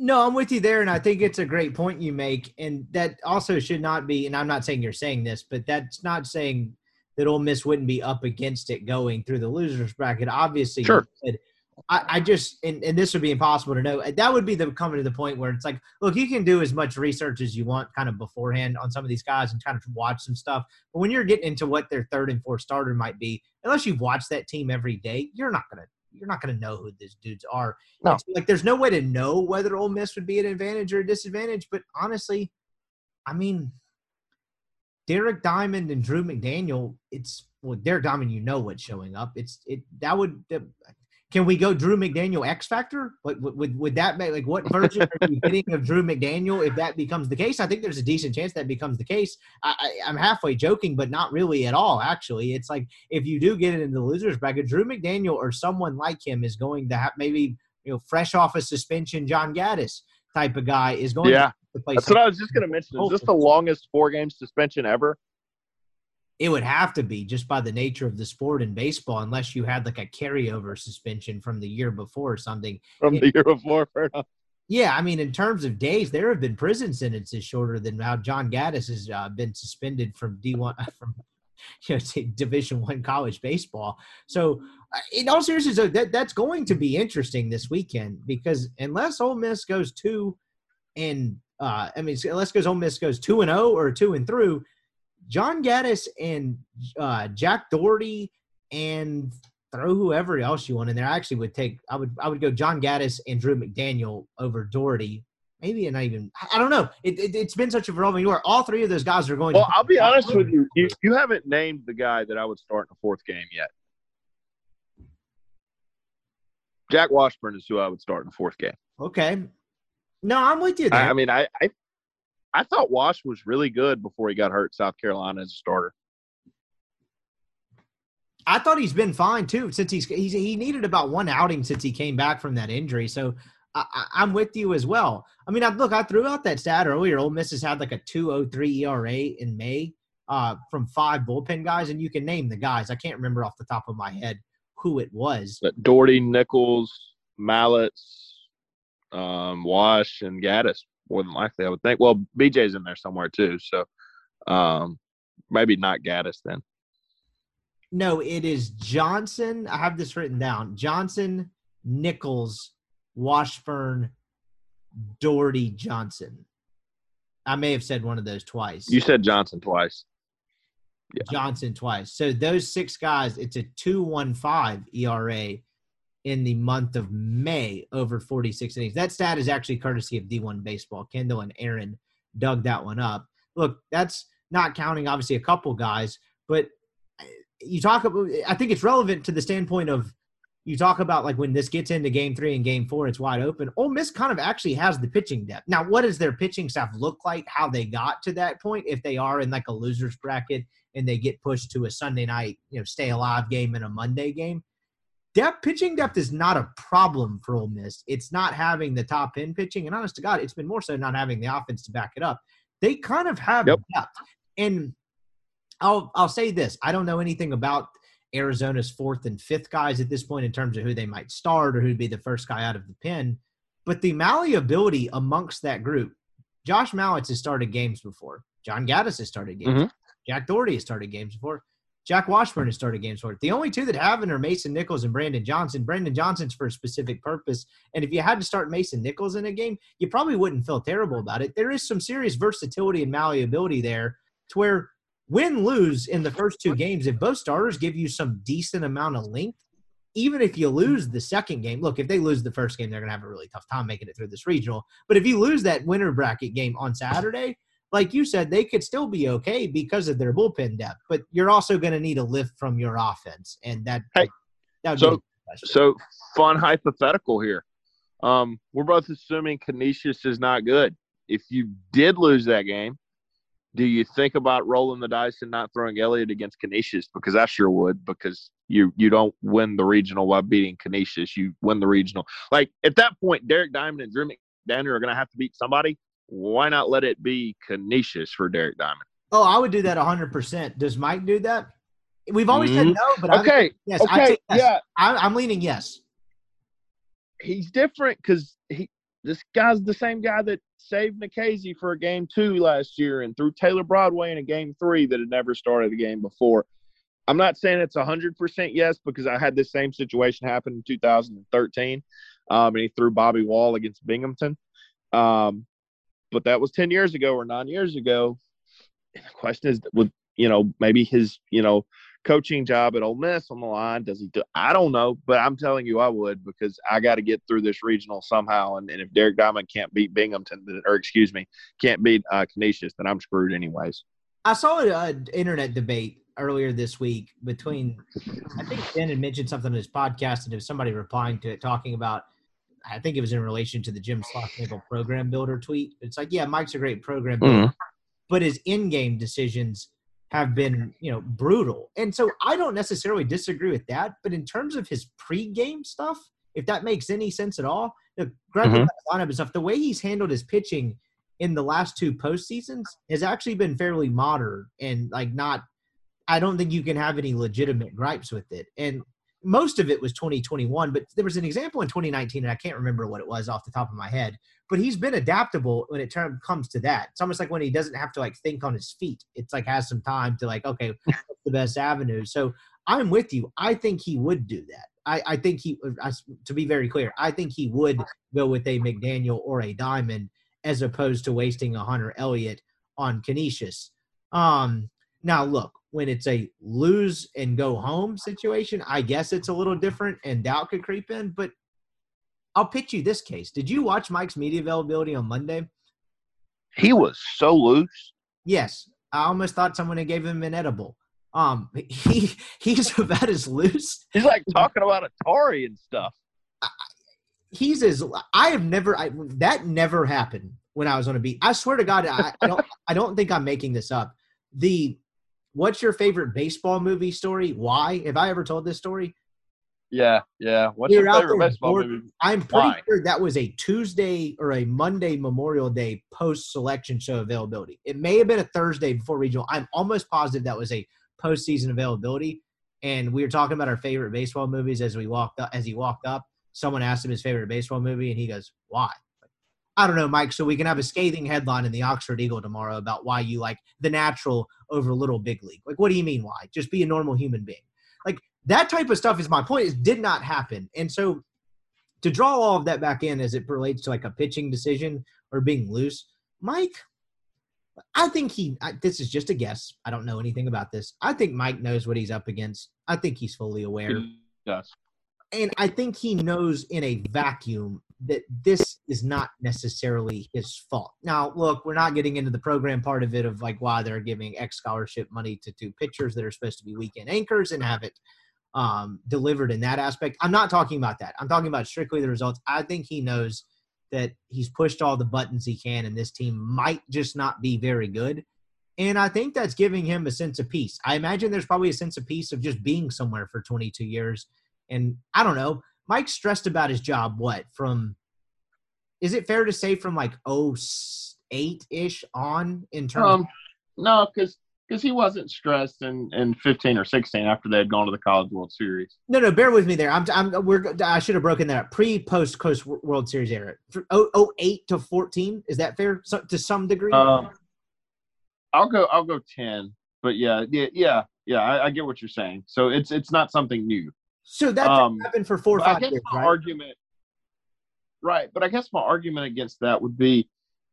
No, I'm with you there, and I think it's a great point you make, and that also should not be. And I'm not saying you're saying this, but that's not saying that Ole Miss wouldn't be up against it going through the losers bracket. Obviously, sure. I, I, just and, and this would be impossible to know. That would be the coming to the point where it's like, look, you can do as much research as you want kind of beforehand on some of these guys and kind of watch some stuff. But when you're getting into what their third and fourth starter might be, unless you've watched that team every day, you're not gonna you're not gonna know who these dudes are. No. like there's no way to know whether Ole Miss would be an advantage or a disadvantage. But honestly, I mean, Derek Diamond and Drew McDaniel, it's well, Derek Diamond, you know what's showing up. It's it that would can we go Drew McDaniel X Factor? What would would that make like what version are you getting of Drew McDaniel if that becomes the case? I think there's a decent chance that becomes the case. I, am halfway joking, but not really at all. Actually, it's like if you do get it into the losers bracket, Drew McDaniel or someone like him is going to have maybe you know fresh off a suspension, John Gaddis type of guy is going. Yeah, to play that's what I was just going to mention. Is this the longest four game suspension ever? It would have to be just by the nature of the sport in baseball, unless you had like a carryover suspension from the year before or something. From the year before, fair enough. Yeah, I mean, in terms of days, there have been prison sentences shorter than how John Gaddis has uh, been suspended from D one from you know Division One college baseball. So, uh, in all seriousness, that that's going to be interesting this weekend because unless Ole Miss goes two and uh, I mean, unless goes Ole Miss goes two and zero oh or two and through, John Gaddis and uh, Jack Dougherty and throw whoever else you want in there. I actually would take I would I would go John Gaddis and Drew McDaniel over Dougherty. Maybe and I even I don't know. It, it has been such a revolving door. All three of those guys are going. Well, I'll be honest with you. you. You haven't named the guy that I would start in the fourth game yet. Jack Washburn is who I would start in the fourth game. Okay. No, I'm with you. There. I, I mean, I, I I thought Wash was really good before he got hurt South Carolina as a starter. I thought he's been fine too since he's, he's he needed about one outing since he came back from that injury. So I, am with you as well. I mean, I, look, I threw out that stat earlier. Ole Miss has had like a 2.03 ERA in May uh, from five bullpen guys, and you can name the guys. I can't remember off the top of my head who it was. Dougherty, Nichols, Mallitz, um, Wash, and Gaddis more than likely, I would think. Well, BJ's in there somewhere too, so um, maybe not Gaddis then. No, it is Johnson. I have this written down: Johnson, Nichols, Washburn, Dougherty, Johnson. I may have said one of those twice. You said Johnson twice. Yeah. Johnson twice. So those six guys, it's a two one five ERA in the month of May over 46 innings. That stat is actually courtesy of D1 Baseball. Kendall and Aaron dug that one up. Look, that's not counting obviously a couple guys, but eh, you talk about, I think it's relevant to the standpoint of you talk about like when this gets into game three and game four, it's wide open. Ole Miss kind of actually has the pitching depth. Now, what does their pitching staff look like? How they got to that point? If they are in like a loser's bracket and they get pushed to a Sunday night, you know, stay alive game and a Monday game, depth pitching depth is not a problem for Ole Miss. It's not having the top end pitching, and honest to God, it's been more so not having the offense to back it up. They kind of have yep. depth, and I'll I'll say this: I don't know anything about Arizona's fourth and fifth guys at this point in terms of who they might start or who'd be the first guy out of the pen, but the malleability amongst that group. Josh Mallitz has started games before. John Gaddis has started games. Mm-hmm. Jack Dougherty has started games before. Jack Washburn has started games for it. The only two that haven't are Mason Nichols and Brandon Johnson. Brandon Johnson's for a specific purpose. And if you had to start Mason Nichols in a game, you probably wouldn't feel terrible about it. There is some serious versatility and malleability there to where win lose in the first two games, if both starters give you some decent amount of length, even if you lose the second game, look, if they lose the first game, they're going to have a really tough time making it through this regional. But if you lose that winner bracket game on Saturday, like you said, they could still be okay because of their bullpen depth. But you're also going to need a lift from your offense, and that Hey, that so-. So fun hypothetical here. Um, we're both assuming Canisius is not good. If you did lose that game, do you think about rolling the dice and not throwing Elliott against Canisius? Because I sure would. Because you you don't win the regional by beating Canisius. You win the regional. Like at that point, Derek Diamond and Drew McDaniel are going to have to beat somebody. Why not let it be Canisius for Derek Diamond? oh, I would do that 100. percent Does Mike do that? We've always said Mhm. no, but Okay. yes, I Okay. yes. Yeah. I, I'm leaning yes. he's different because he this guy's the same guy that saved Nikhazy for a game two last year and threw Taylor Broadway in a game three that had never started a game before. I'm not saying it's hundred percent yes because I had this same situation happen in 2013, um, and he threw Bobby Wahl against Binghamton. Um, but that was 10 years ago or nine years ago. And the question is, with you know maybe his you know coaching job at Ole Miss on the line? Does he do? I don't know, but I'm telling you, I would because I got to get through this regional somehow. And, and if Derek Diamond can't beat Binghamton, or excuse me, can't beat uh, Canisius, then I'm screwed anyways. I saw an internet debate earlier this week between, I think Ben had mentioned something in his podcast, and there was somebody replying to it talking about, I think it was in relation to the Jim Schlossnagle program builder tweet. It's like, yeah, Mike's a great program builder, but his in-game decisions have been, you know, brutal. And so I don't necessarily disagree with that, but in terms of his pre-game stuff, if that makes any sense at all, the Mhm. lineup and stuff, the way he's handled his pitching in the last two postseasons has actually been fairly modern and like not. I don't think you can have any legitimate gripes with it. And most of it was 2021, but there was an example in 2019, and I can't remember what it was off the top of my head. But he's been adaptable when it term comes to that. It's almost like when he doesn't have to like think on his feet. It's like has some time to like, okay, what's the best avenue? So I'm with you. I think he would do that. I, I think he, I, to be very clear, I think he would go with a McDaniel or a Diamond as opposed to wasting a Hunter Elliott on Canisius. Um, now, look, when it's a lose and go home situation, I guess it's a little different and doubt could creep in. But I'll pitch you this case. Did you watch Mike's media availability on Monday? He was so loose. Yes. I almost thought someone had gave him an edible. Um, he he's about as loose He's like talking about Atari and stuff. he's as I have never I, that never happened when I was on a beat. I swear to God, I, I don't I don't think I'm making this up. The what's your favorite baseball movie story? Why have I ever told this story? Yeah, yeah. What's You're your favorite baseball bored- movie? I'm pretty Why? sure that was a Tuesday or a Monday Memorial Day post selection show availability. It may have been a Thursday before regional. I'm almost positive that was a postseason availability. And we were talking about our favorite baseball movies as we walked up. As he walked up, someone asked him his favorite baseball movie, and he goes, "Why?" I don't know, Mike. So we can have a scathing headline in the Oxford Eagle tomorrow about why you like the natural over little big league. Like, what do you mean? Why? Just be a normal human being. Like that type of stuff is my point. Is did not happen, and so to draw all of that back in as it relates to like a pitching decision or being loose, Mike, I think he. I, this is just a guess. I don't know anything about this. I think Mike knows what he's up against. I think he's fully aware, Yes. and I think he knows in a vacuum that this is not necessarily his fault. Now, look, we're not getting into the program part of it of like why they're giving X scholarship money to two pitchers that are supposed to be weekend anchors and have it um, delivered in that aspect. I'm not talking about that. I'm talking about strictly the results. I think he knows that he's pushed all the buttons he can, and this team might just not be very good. And I think that's giving him a sense of peace. I imagine there's probably a sense of peace of just being somewhere for 22 years. And I don't know. Mike's stressed about his job. What from? Is it fair to say from like 08 ish on in terms? Um, no, because because he wasn't stressed in, in 15 or 16 after they had gone to the College World Series. No, no, bear with me there. I'm, I'm, we're, I should have broken that up. Pre, post, Coast World Series era. Oh- 08 to 14. Is that fair so, to some degree? Um, I'll go. I'll go 10. But yeah, yeah, yeah, yeah. I, I get what you're saying. So it's it's not something new. So that um, happened for four or But I five guess years, my right? argument, right? But I guess my argument against that would be,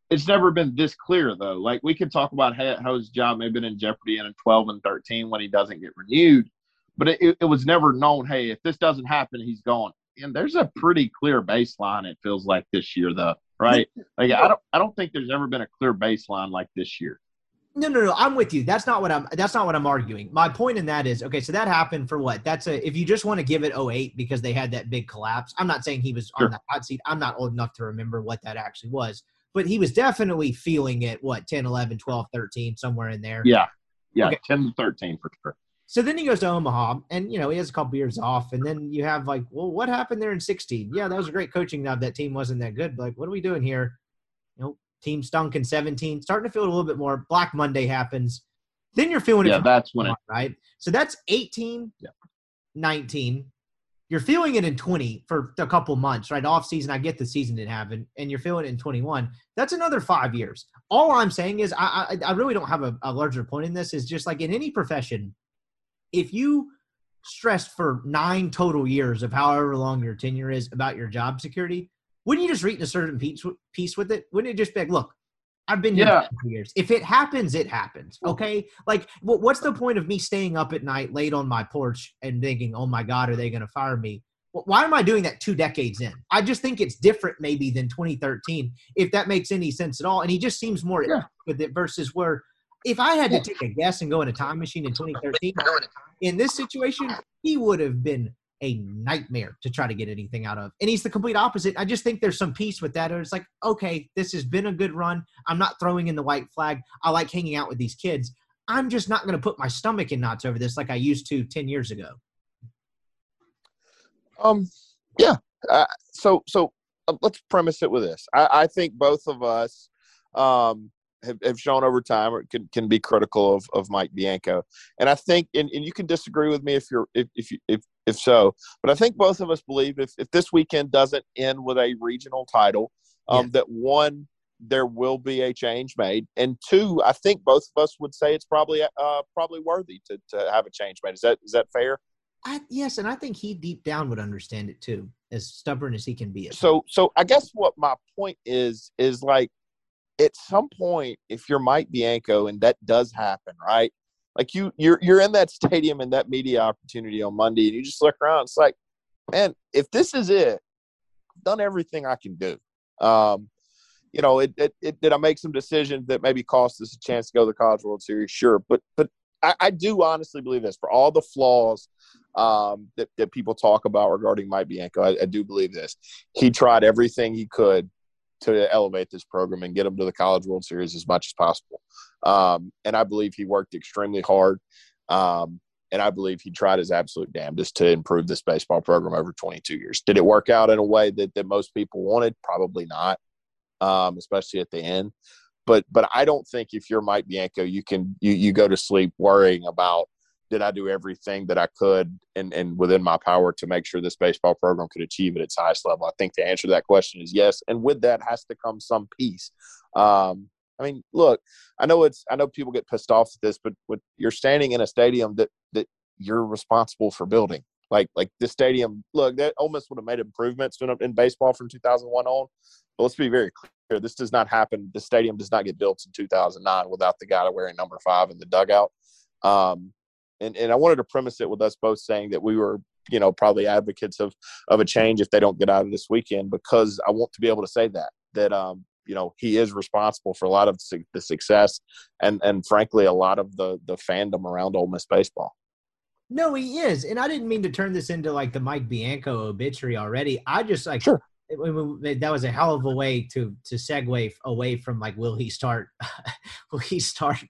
it's never been this clear though. Like we could talk about how, how his job may have been in jeopardy in 12 and 13 when he doesn't get renewed, but it, it, it was never known. Hey, if this doesn't happen, he's gone. And there's a pretty clear baseline. It feels like this year though. right? Like I don't I don't think there's ever been a clear baseline like this year. No, no, no. I'm with you. That's not what I'm. That's not what I'm arguing. My point in that is okay. So that happened for what? That's a. If you just want to give it 08 because they had that big collapse. I'm not saying he was Sure. on the hot seat. I'm not old enough to remember what that actually was, but he was definitely feeling it. What 10, 11, 12, 13, somewhere in there. Yeah, yeah, Okay. ten to thirteen for sure. So then he goes to Omaha, and you know he has a couple years off, and then you have like, well, what happened there in 16? Yeah, that was a great coaching job. That team wasn't that good. But like, what are we doing here? You know, team stunk in 17, starting to feel a little bit more. Black Monday happens. Then you're feeling it Yeah, that's when it. right? So that's 18, Yeah. 19. You're feeling it in 20 for a couple months, right? Off season, I get the season didn't happen, and you're feeling it in 21. That's another five years. All I'm saying is, I I, I really don't have a, a larger point in this. Is just like in any profession, if you stress for nine total years of however long your tenure is about your job security, wouldn't you just reach a certain piece, piece with it? Wouldn't it just be like, look, I've been here Yeah. for years. If it happens, it happens. Okay. Like, what's the point of me staying up at night, late on my porch, and thinking, "Oh my God, are they going to fire me?" Why am I doing that two decades in? I just think it's different, maybe than 2013, if that makes any sense at all. And he just seems more Yeah. with it versus where, if I had to take a guess and go in a time machine in 2013, in this situation, he would have been a nightmare to try to get anything out of. And he's the complete opposite. I just think there's some peace with that. It's like, okay, this has been a good run. I'm not throwing in the white flag. I like hanging out with these kids. I'm just not going to put my stomach in knots over this like I used to 10 years ago. Um, yeah. Uh, so so uh, let's premise it with this. I, I think both of us um, have, have shown over time or can can be critical of, of Mike Bianco, and I think and, and you can disagree with me if you're if if you, if if so, but I think both of us believe if if this weekend doesn't end with a regional title, um, Yes. that one there will be a change made, and two, I think both of us would say it's probably uh probably worthy to to have a change made. Is that is that fair? I, yes, and I think he deep down would understand it too, as stubborn as he can be. So so i guess what my point is is like at some point if you're mike bianco and that does happen right like you you're you're in that stadium and that media opportunity on monday and you just look around it's like man if this is it i've done everything i can do um you know it, it, it did i make some decisions that maybe cost us a chance to go to the college world series sure but but I, I do honestly believe this for all the flaws um, that, that people talk about regarding Mike Bianco. I, I do believe this. He tried everything he could to elevate this program and get them to the College World Series as much as possible. Um, and I believe he worked extremely hard. Um, and I believe he tried his absolute damnedest to improve this baseball program over 22 years. Did it work out in a way that, that most people wanted? Probably not, um, especially at the end. But but I don't think if you're Mike Bianco, you can you you go to sleep worrying about did I do everything that I could and, and within my power to make sure this baseball program could achieve at its highest level? I think the answer to that question is yes. And with that has to come some peace. Um, I mean, look, I know it's I know people get pissed off at this, but you're standing in a stadium that that you're responsible for building. Like like this stadium, look, that Ole Miss would have made improvements in, in baseball from 2001 on. But let's be very clear: this does not happen. The stadium does not get built in 2009 without the guy wearing number five in the dugout. Um, and and I wanted to premise it with us both saying that we were, you know, probably advocates of of a change if they don't get out of this weekend because I want to be able to say that that um you know he is responsible for a lot of the success and and frankly a lot of the the fandom around Ole Miss baseball. No, he is, and I didn't mean to turn this into like the Mike Bianco obituary already. I just like Sure. that was a hell of a way to to segue away from like will he start will he start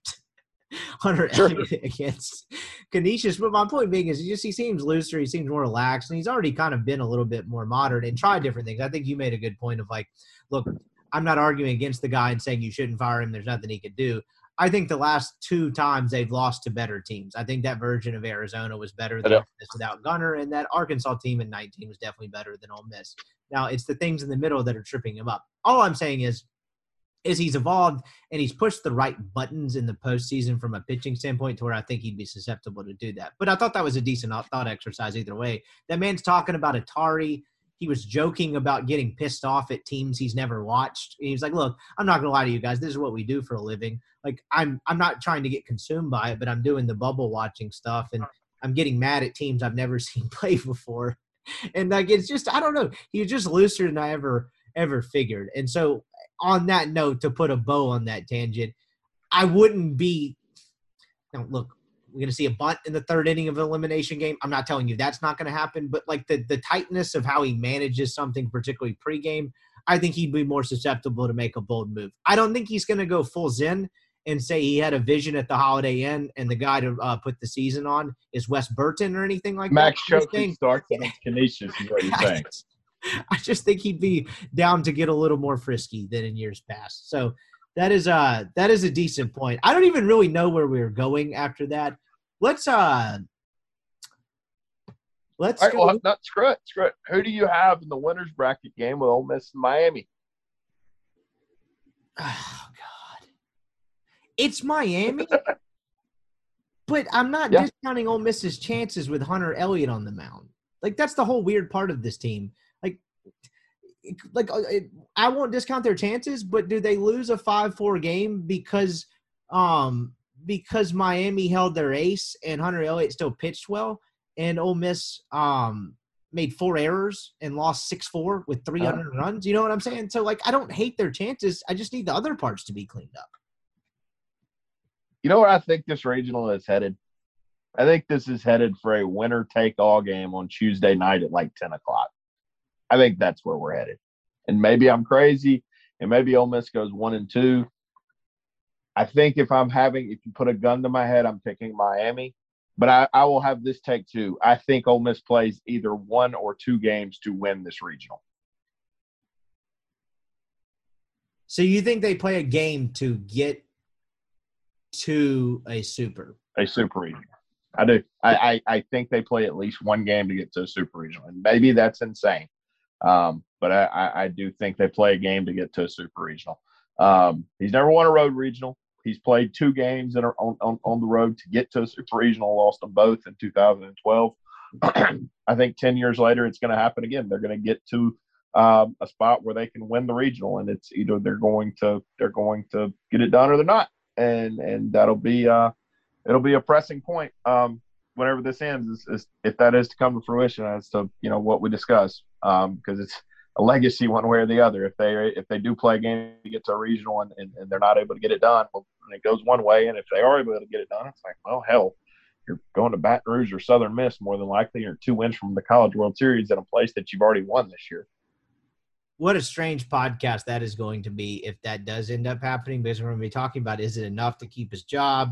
Hunter Sure. Against Canisius? But my point being is he just he seems looser, he seems more relaxed, and he's already kind of been a little bit more modern and tried different things. I think you made a good point of like, look, I'm not arguing against the guy and saying you shouldn't fire him. There's nothing he could do. I think the last two times they've lost to better teams. I think that version of Arizona was better than Miss without Gunnar, and that Arkansas team in 19 was definitely better than Ole Miss. Now it's the things in the middle that are tripping him up. All I'm saying is, is he's evolved and he's pushed the right buttons in the postseason from a pitching standpoint to where I think he'd be susceptible to do that. But I thought that was a decent thought exercise either way. That man's talking about Atari. He was joking about getting pissed off at teams he's never watched. He was like, "Look, I'm not gonna lie to you guys. This is what we do for a living. Like, I'm I'm not trying to get consumed by it, but I'm doing the bubble watching stuff, and I'm getting mad at teams I've never seen play before. And like, it's just I don't know. He was just looser than I ever ever figured. And so, on that note, to put a bow on that tangent, I wouldn't be. Now, look, we're going to see a bunt in the third inning of an elimination game. I'm not telling you that's not going to happen, but like the the tightness of how he manages something, particularly pregame, I think he'd be more susceptible to make a bold move. I don't think he's going to go full Zen and say he had a vision at the Holiday Inn and the guy to uh, put the season on is Wes Burton or anything like that. Max that. Scherzer starts against Canisius is what you're saying. I just think he'd be down to get a little more frisky than in years past. So that is uh that is a decent point. I don't even really know where we are going after that. Let's uh let's All right, well, not screw it, screw it. Who do you have in the winners bracket game with Ole Miss and Miami? oh God, it's Miami, but I'm not Yeah. discounting Ole Miss's chances with Hunter Elliott on the mound. Like that's the whole weird part of this team. Like, uh, I won't discount their chances, but do they lose a five-four game because, um, because Miami held their ace and Hunter Elliott still pitched well, and Ole Miss um made four errors and lost six four with 300 runs. You know what I'm saying? So like, I don't hate their chances. I just need the other parts to be cleaned up. You know where I think this regional is headed? I think this is headed for a winner take all game on Tuesday night at like 10 o'clock. I think that's where we're headed. And maybe I'm crazy, and maybe Ole Miss goes one and two. I think if I'm having, if you put a gun to my head, I'm picking Miami. But I, I will have this take too. I think Ole Miss plays either one or two games to win this regional. So you think they play a game to get to a super? a super regional. I do. I, I, I think they play at least one game to get to a super regional, and maybe that's insane. Um, but I, I, do think they play a game to get to a super regional. Um, he's never won a road regional. He's played two games that are on, on, on the road to get to a super regional, lost them both in 2012. I think 10 years later, it's going to happen again. They're going to get to um, a spot where they can win the regional, and it's either they're going to they're going to get it done or they're not, and and that'll be uh, it'll be a pressing point um, whenever this ends, is, is if that is to come to fruition as to you know what we discuss, Um, because it's a legacy one way or the other. If they if they do play a game to get to a regional and, and, and they're not able to get it done, well, it goes one way, and if they are able to get it done, it's like well hell, you're going to Baton Rouge or Southern Miss more than likely, or two wins from the College World Series in a place that you've already won this year. What a strange podcast that is going to be if that does end up happening. Because we're going to be talking about is it enough to keep his job?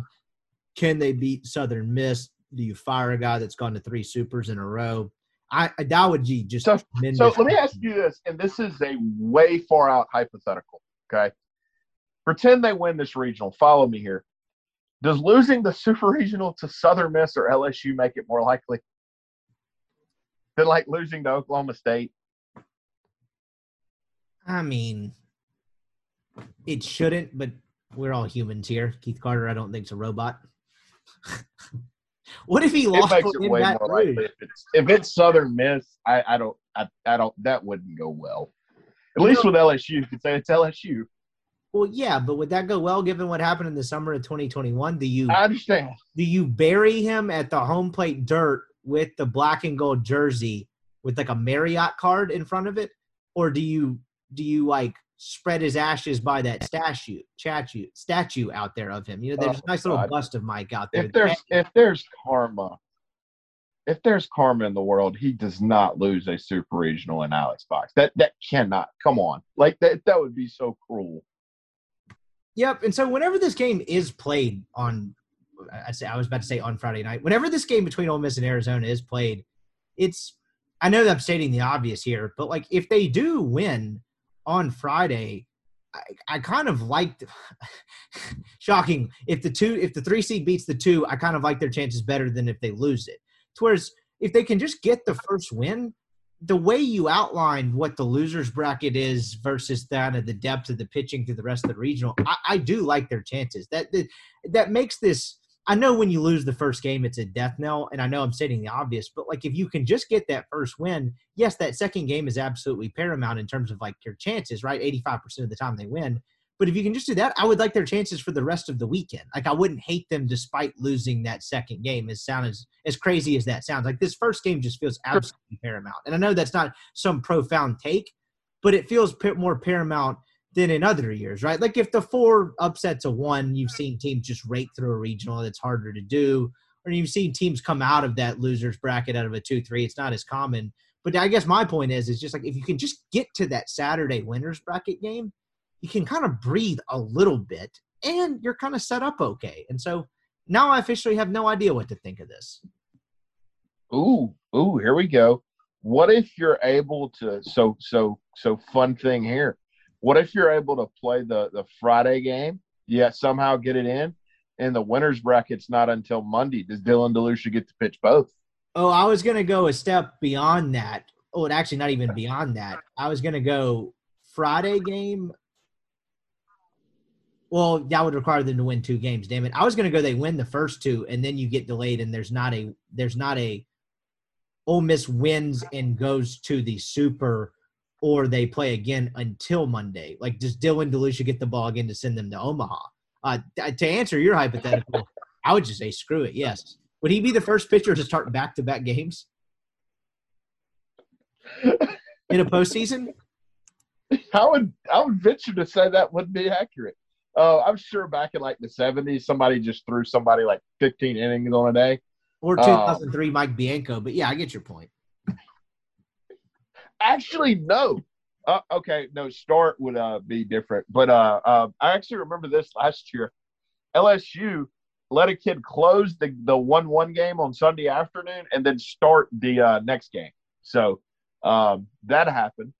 Can they beat Southern Miss? Do you fire a guy that's gone to three supers in a row? I be just So- So let me ask you this, and this is a way far out hypothetical. Okay. Pretend they win this regional. Follow me here. Does losing the super regional to Southern Miss or LSU make it more likely than like losing to Oklahoma State? I mean, it shouldn't, but we're all humans here. Keith Carter, I don't think's a robot. what if he It lost makes it in way more likely if it's if it's Southern Miss. I, I don't I, I don't that wouldn't go well. At least with LSU, you could say it's LSU. Well, yeah, but would that go well given what happened in the summer of 2021? Do you I understand. do you bury him at the home plate dirt with the black and gold jersey with like a Marriott card in front of it, or do you do you like spread his ashes by that statue statue statue out there of him? You know, there's Oh, a nice little God. bust of Mike out there. if there's if there's karma, if there's karma in the world, he does not lose a super regional in Alex Box. That that cannot. Come on, like that that would be so cruel. Yep. And so whenever this game is played on, I say I was about to say on Friday night. Whenever this game between Ole Miss and Arizona is played, it's. I know that I'm stating the obvious here, but like if they do win on Friday, I, I kind of liked. shocking. If the two, if the three seed beats the two, I kind of like their chances better than if they lose it. Whereas if they can just get the first win, the way you outlined what the losers bracket is versus that at the depth of the pitching to the rest of the regional, I, I do like their chances. That, that that makes this. I know when you lose the first game, it's a death knell, and I know I'm stating the obvious, but like if you can just get that first win, yes, that second game is absolutely paramount in terms of like your chances, right? 85% of the time they win. But if you can just do that, I would like their chances for the rest of the weekend. Like I wouldn't hate them despite losing that second game. As sound as as crazy as that sounds, like this first game just feels absolutely paramount. And I know that's not some profound take, but it feels more paramount than in other years, right? Like if the four upsets a one, you've seen teams just rake through a regional that's harder to do, or you've seen teams come out of that losers bracket out of a two three. It's not as common. But I guess my point is, is just like if you can just get to that Saturday winners bracket game, you can kind of breathe a little bit, and you're kind of set up okay. And so now I officially have no idea what to think of this. Ooh, ooh, here we go. What if you're able to? So, so, so fun thing here. What if you're able to play the the Friday game, yet somehow get it in, and the winners bracket's not until Monday? Does Dylan DeLucia get to pitch both? Oh, I was gonna go a step beyond that. Oh, and actually, not even beyond that. I was gonna go Friday game. Well, that would require them to win two games. Damn it! I was gonna go. They win the first two, and then you get delayed, and there's not a there's not a Ole Miss wins and goes to the Super, or they play again until Monday. Like, does Dylan DeLucia get the ball again to send them to Omaha? Uh, to answer your hypothetical, I would just say screw it. Yes. Would he be the first pitcher to start back to back games in a postseason? I would I would venture to say that wouldn't be accurate. Uh, I'm sure back in like the 70s, somebody just threw somebody like 15 innings on a day. Or 2003 um, Mike Bianco. But yeah, I get your point. Actually, no. Uh, okay, no, start would uh, be different. But uh, uh, I actually remember this last year. LSU let a kid close the the one one game on Sunday afternoon and then start the uh, next game. So um, that happened.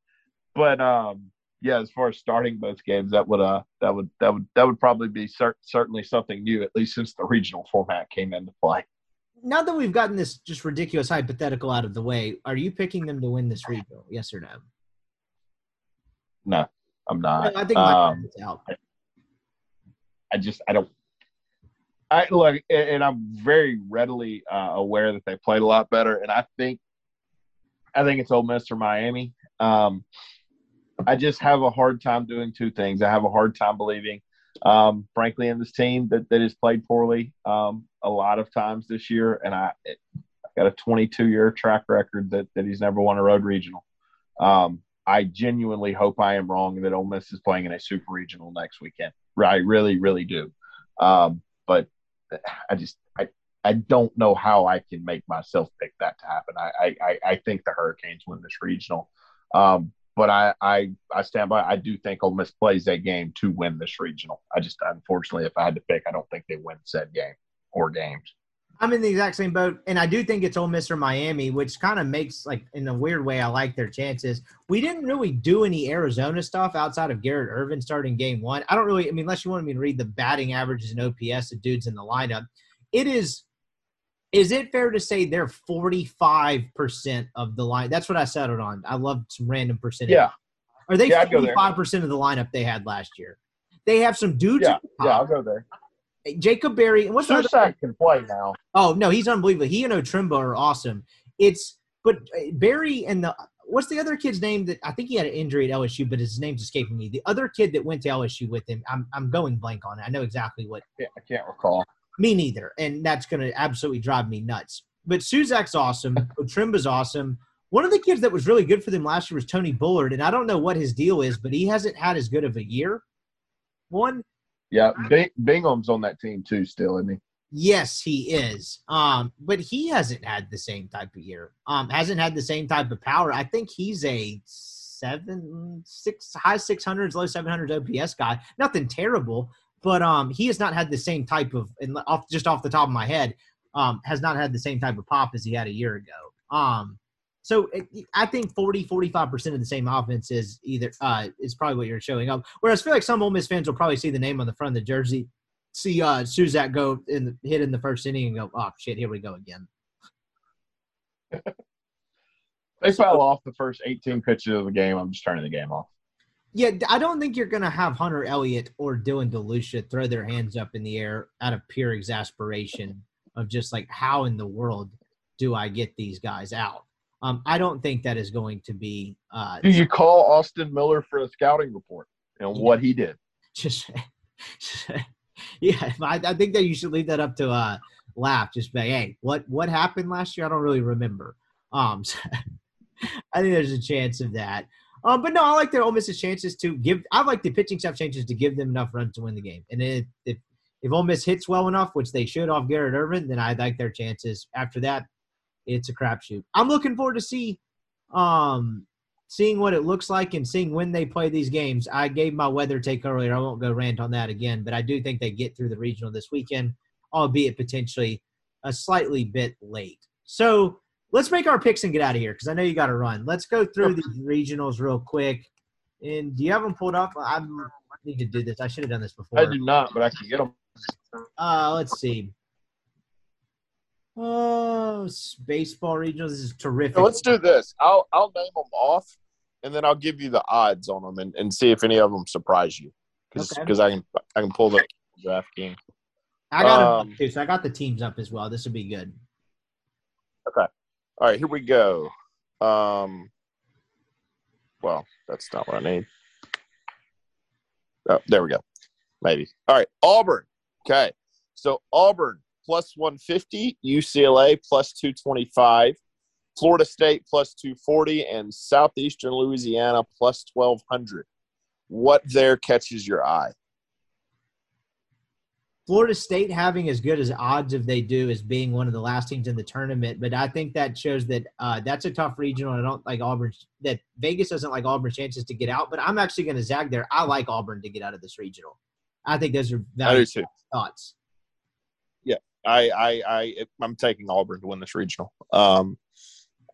But um, yeah, as far as starting both games, that would uh that would that would that would probably be cert- certainly something new, at least since the regional format came into play. Now that we've gotten this just ridiculous hypothetical out of the way, are you picking them to win this regional? Yes or no? No, I'm not. I think my um, out. I just I don't I look, and I'm very readily uh, aware that they played a lot better, and I think, I think it's Ole Miss or Miami. Um, I just have a hard time doing two things. I have a hard time believing, um, frankly, in this team that that has played poorly um, a lot of times this year, and I, I've got a 22 year track record that that he's never won a road regional. Um, I genuinely hope I am wrong that Ole Miss is playing in a super regional next weekend. I really, really do. Um, but I just I I don't know how I can make myself pick that to happen. I I, I think the Hurricanes win this regional, um, but I, I I stand by. I do think Ole Miss plays that game to win this regional. I just unfortunately, if I had to pick, I don't think they win said game or games. I'm in the exact same boat, and I do think it's Ole Miss or Miami, which kind of makes like in a weird way I like their chances. We didn't really do any Arizona stuff outside of Garrett Irvin starting game one. I don't really, I mean, unless you want me to read the batting averages and OPS of dudes in the lineup, it is. Is it fair to say they're 45% of the line? That's what I settled on. I love some random percentage. Yeah. Are they yeah, 45% of the lineup they had last year? They have some dudes. Yeah, yeah, I'll go there. Jacob Berry. And what's Susac can play now. Oh no, he's unbelievable. He and Otremba are awesome. It's but uh, Berry and the what's the other kid's name that I think he had an injury at LSU, but his name's escaping me. The other kid that went to LSU with him, I'm I'm going blank on it. I know exactly what. Yeah, I can't recall. Me neither, and that's going to absolutely drive me nuts. But Susac's awesome. Otremba's awesome. One of the kids that was really good for them last year was Tony Bullard, and I don't know what his deal is, but he hasn't had as good of a year. One, yeah, Bing- Bingham's on that team too, still, isn't he? Yes, he is. Um, but he hasn't had the same type of year. Um, hasn't had the same type of power. I think he's a seven, six, high six hundreds, low seven hundreds OPS guy. Nothing terrible, but um, he has not had the same type of, and off just off the top of my head, um, has not had the same type of pop as he had a year ago. Um, so I think 40, 45% of the same offense is either uh, is probably what you're showing up. Whereas I feel like some Ole Miss fans will probably see the name on the front of the jersey, see uh, Susac go in the, hit in the first inning and go, oh shit, here we go again. they fell off the first 18 pitches of the game. I'm just turning the game off. Yeah, I don't think you're going to have Hunter Elliott or Dylan DeLucia throw their hands up in the air out of pure exasperation of just like, how in the world do I get these guys out? Um, I don't think that is going to be. Uh, Do you call Austin Miller for a scouting report and yeah. what he did? Just, yeah, I, I, think that you should leave that up to uh, laugh. Just say, hey, what what happened last year? I don't really remember. Um, so I think there's a chance of that. Um, but no, I like their Ole Miss's chances to give. I like the pitching staff chances to give them enough runs to win the game. And if if, if Ole Miss hits well enough, which they should off Garrett Irvin, then I like their chances. After that, it's a crapshoot. I'm looking forward to see, um, seeing what it looks like and seeing when they play these games. I gave my weather take earlier. I won't go rant on that again, but I do think they get through the regional this weekend, albeit potentially a slightly bit late. So let's make our picks and get out of here because I know you got to run. Let's go through the regionals real quick. And do you have them pulled up? I need to do this. I should have done this before. I do not, but I can get them. Uh, let's see. Oh, baseball regionals this is terrific. So let's do this. I'll I'll name them off, and then I'll give you the odds on them and, and see if any of them surprise you. Because Okay. I can I can pull the draft game. I got um, too, so I got the teams up as well. This would be good. Okay. All right, here we go. Um, well, that's not what I need. Oh, there we go. Maybe. All right, Auburn. Okay, so Auburn plus 150, UCLA plus 225, Florida State plus 240, and Southeastern Louisiana plus 1200. What there catches your eye? Florida State having as good as odds if they do as being one of the last teams in the tournament, but I think that shows that uh, that's a tough regional. I don't like Auburn. That Vegas doesn't like Auburn's chances to get out, but I'm actually going to zag there. I like Auburn to get out of this regional. I think those are valuable thoughts. I, I, I, I'm taking Auburn to win this regional. Um,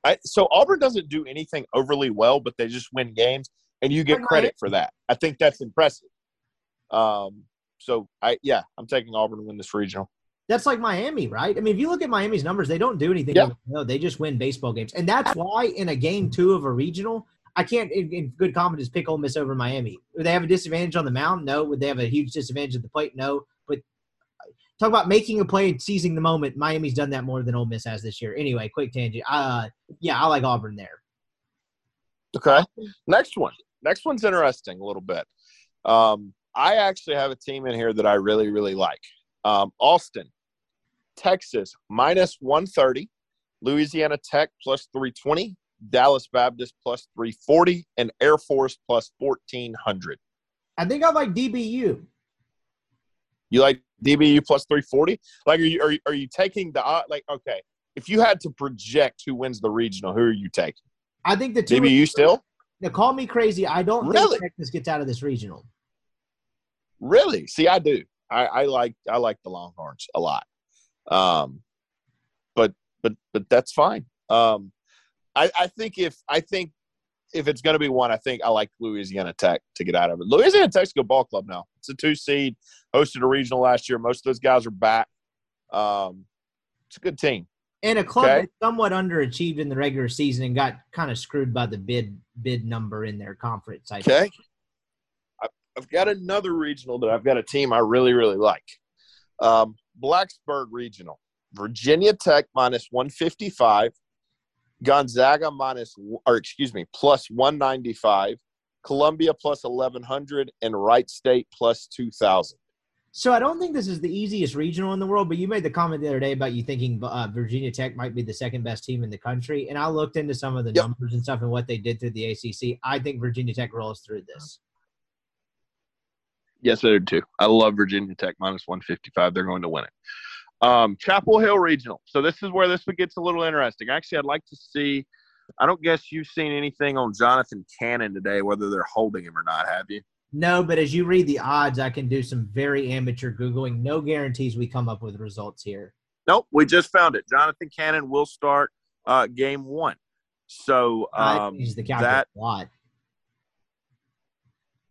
I, so Auburn doesn't do anything overly well, but they just win games, and you get credit for that. I think that's impressive. Um, so I, yeah, I'm taking Auburn to win this regional. That's like Miami, right? I mean, if you look at Miami's numbers, they don't do anything. Yeah. No, they just win baseball games, and that's why in a game two of a regional, I can't, in, in good confidence, pick Ole Miss over Miami. Would they have a disadvantage on the mound? No. Would they have a huge disadvantage at the plate? No. Talk about making a play and seizing the moment. Miami's done that more than Ole Miss has this year. Anyway, quick tangent. Uh, yeah, I like Auburn there. Okay. Next one. Next one's interesting a little bit. Um, I actually have a team in here that I really, really like. Um, Austin, Texas, minus 130. Louisiana Tech, plus 320. Dallas Baptist, plus 340. And Air Force, plus 1400. I think I like DBU. You like DBU plus 340? Like, are you, are you, are you taking the, like, okay, if you had to project who wins the regional, who are you taking? I think the two. DBU still? Now, call me crazy. I don't Really? think Texas gets out of this regional. Really? See, I do. I, I like I like the Longhorns a lot. Um, but but but that's fine. Um, I I think if I think if it's going to be one, I think I like Louisiana Tech to get out of it. Louisiana Tech's a good ball club now. It's a two seed. Hosted a regional last year. Most of those guys are back. Um, it's a good team. And a club Okay. that somewhat underachieved in the regular season and got kind of screwed by the bid bid number in their conference. I Okay. I- I've got another regional that I've got a team I really, really like. Um, Blacksburg Regional. Virginia Tech minus 155. Gonzaga minus, or excuse me, plus 195. Columbia plus 1100. And Wright State plus 2000. So I don't think this is the easiest regional in the world, but you made the comment the other day about you thinking uh, Virginia Tech might be the second best team in the country, and I looked into some of the Yep. numbers and stuff and what they did through the ACC. I think Virginia Tech rolls through this. Yes, I do too. I love Virginia Tech minus 155. They're going to win it. Um, Chapel Hill Regional. So this is where this gets a little interesting. Actually, I'd like to see. I don't guess you've seen anything on Jonathan Cannon today, whether they're holding him or not. Have you? No, but as you read the odds, I can do some very amateur googling. No guarantees we come up with results here. Nope. We just found it. Jonathan Cannon will start uh, game one. So um, use the that a lot.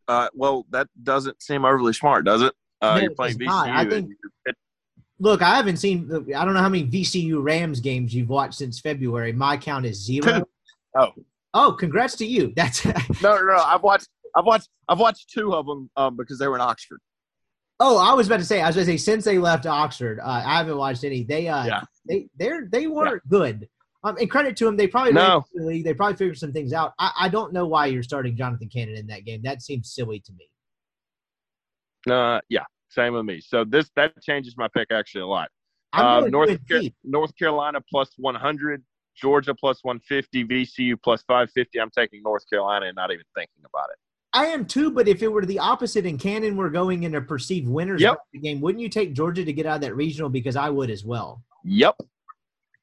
uh, well, that doesn't seem overly smart, does it? Uh, No, you're playing. VCU. I and think- you're- Look, I haven't seen. I don't know how many VCU Rams games you've watched since February. My count is zero. Oh Oh, congrats to you. That's no, no, no! I've watched, I've watched, I've watched two of them um, because they were in Oxford. Oh, I was about to say. I was going to say since they left Oxford, uh, I haven't watched any. They, uh, Yeah. they, they're they weren't good. Um, and credit to them, they probably No. ran into the league. They probably figured some things out. I, I don't know why you're starting Jonathan Cannon in that game. That seems silly to me. Uh, yeah, same with me. So this that changes my pick actually a lot. Uh, North North Car- North Carolina plus one hundred, Georgia plus 150, VCU plus 550. I'm taking North Carolina and not even thinking about it. I am too, but if it were the opposite and Cannon were going in a perceived winners Yep. game, wouldn't you take Georgia to get out of that regional? Because I would as well. Yep.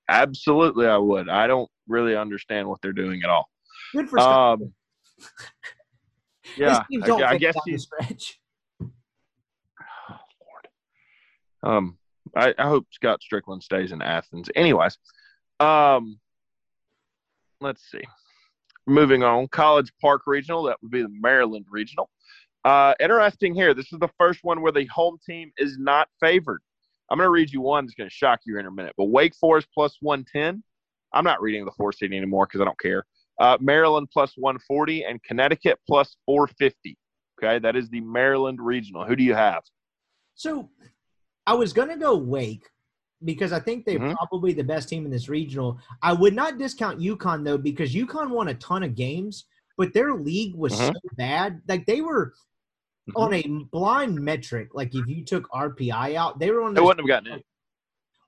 Absolutely, I would. I don't really understand what they're doing at all. Good for. Um, yeah, I, I guess he's. stretch. Oh, Lord. Um, I, I hope Scott Stricklin stays in Athens. Anyways, um, let's see. Moving on, College Park Regional. That would be the Maryland Regional. Uh, interesting here. This is the first one where the home team is not favored. I'm going to read you one that's going to shock you in a minute. But Wake Forest plus 110. I'm not reading the four seed anymore because I don't care. Uh, Maryland plus 140 and Connecticut plus 450. Okay, that is the Maryland Regional. Who do you have? So I was going to go Wake because I think they're Mhm. probably the best team in this regional. I would not discount UConn though because UConn won a ton of games, but their league was Mhm. so bad. Like they were Mhm. on a blind metric. Like if you took RPI out, they were on. They wouldn't have gotten in.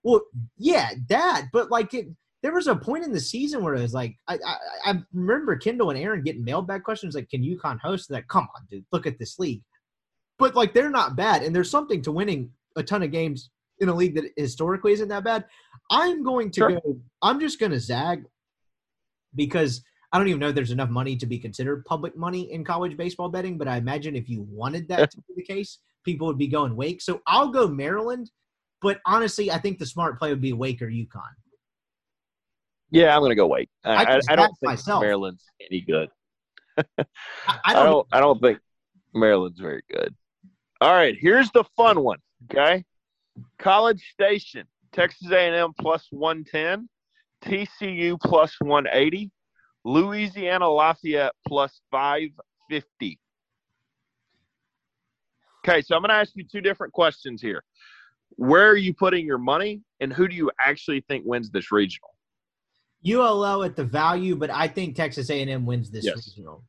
Well, yeah, that. But like it, there was a point in the season where it was like I, I, I remember Kendall and Aaron getting mailbag questions like, "Can UConn host that?" Come on, dude, look at this league. But like they're not bad, and there's something to winning a ton of games in a league that historically isn't that bad. I'm going to Sure. go. I'm just going to zag because I don't even know if there's enough money to be considered public money in college baseball betting. But I imagine if you wanted that to be the case, people would be going Wake. So I'll go Maryland. But honestly, I think the smart play would be Wake or UConn. Yeah, I'm going to go Wake. I, I I, don't think myself. Maryland's any good. I, I don't. I don't think Maryland's very good. All right, here's the fun one. Okay, College Station, Texas A&M plus 110, TCU plus 180, Louisiana Lafayette plus 550. Okay, so I'm going to ask you two different questions here. Where are you putting your money, and who do you actually think wins this regional? ULL at the value, but I think Texas A&M wins this Yes. regional.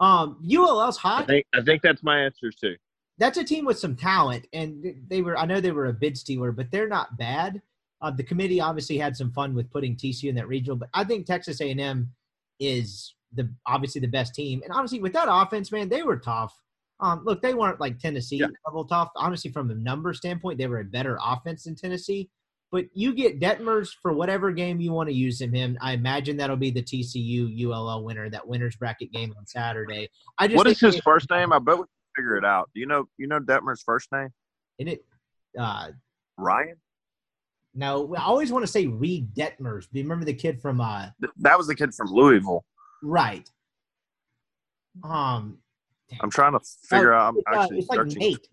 Um, ULL's I hot. think I think that's my answer too. That's a team with some talent, and they were. I know they were a bid stealer, but they're not bad. Uh, the committee obviously had some fun with putting TCU in that regional, but I think Texas A&M is the obviously the best team, and honestly, with that offense, man, they were tough. Um, look, they weren't like Tennessee Yeah. level tough. Honestly, from a number standpoint, they were a better offense than Tennessee. But you get Dettmers for whatever game you want to use him in. I imagine that'll be the TCU ULL winner, that winners bracket game on Saturday. I just What is his first name? I bet figure it out. Do you know you know Dettmer's first name? In it, uh, Ryan? no, I always want to say Reid Detmers. Do you remember the kid from uh, That was the kid from Louisville. right? Um, I'm trying to figure Oh, out. I'm it's, uh, actually like. Nate,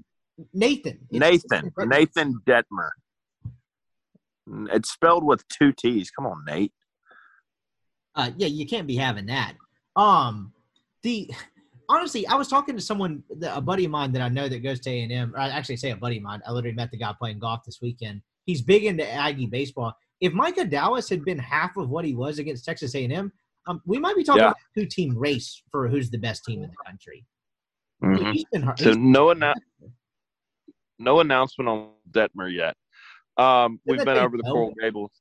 Nathan, Nathan. it's- Nathan Dettmer. It's spelled with two T's. Come on, Nate. Uh, yeah, you can't be having that. Um, the honestly, I was talking to someone, a buddy of mine that I know that goes to A and M. Or I actually say a buddy of mine. I literally met the guy playing golf this weekend. He's big into Aggie baseball. If Micah Dallas had been half of what he was against Texas A and M, um, we might be talking Yeah. about a two-team race for who's the best team in the country. Mhm. He's been. So no annou- no announcement on Dettmer yet. Um, we've been over the Coral? Gables.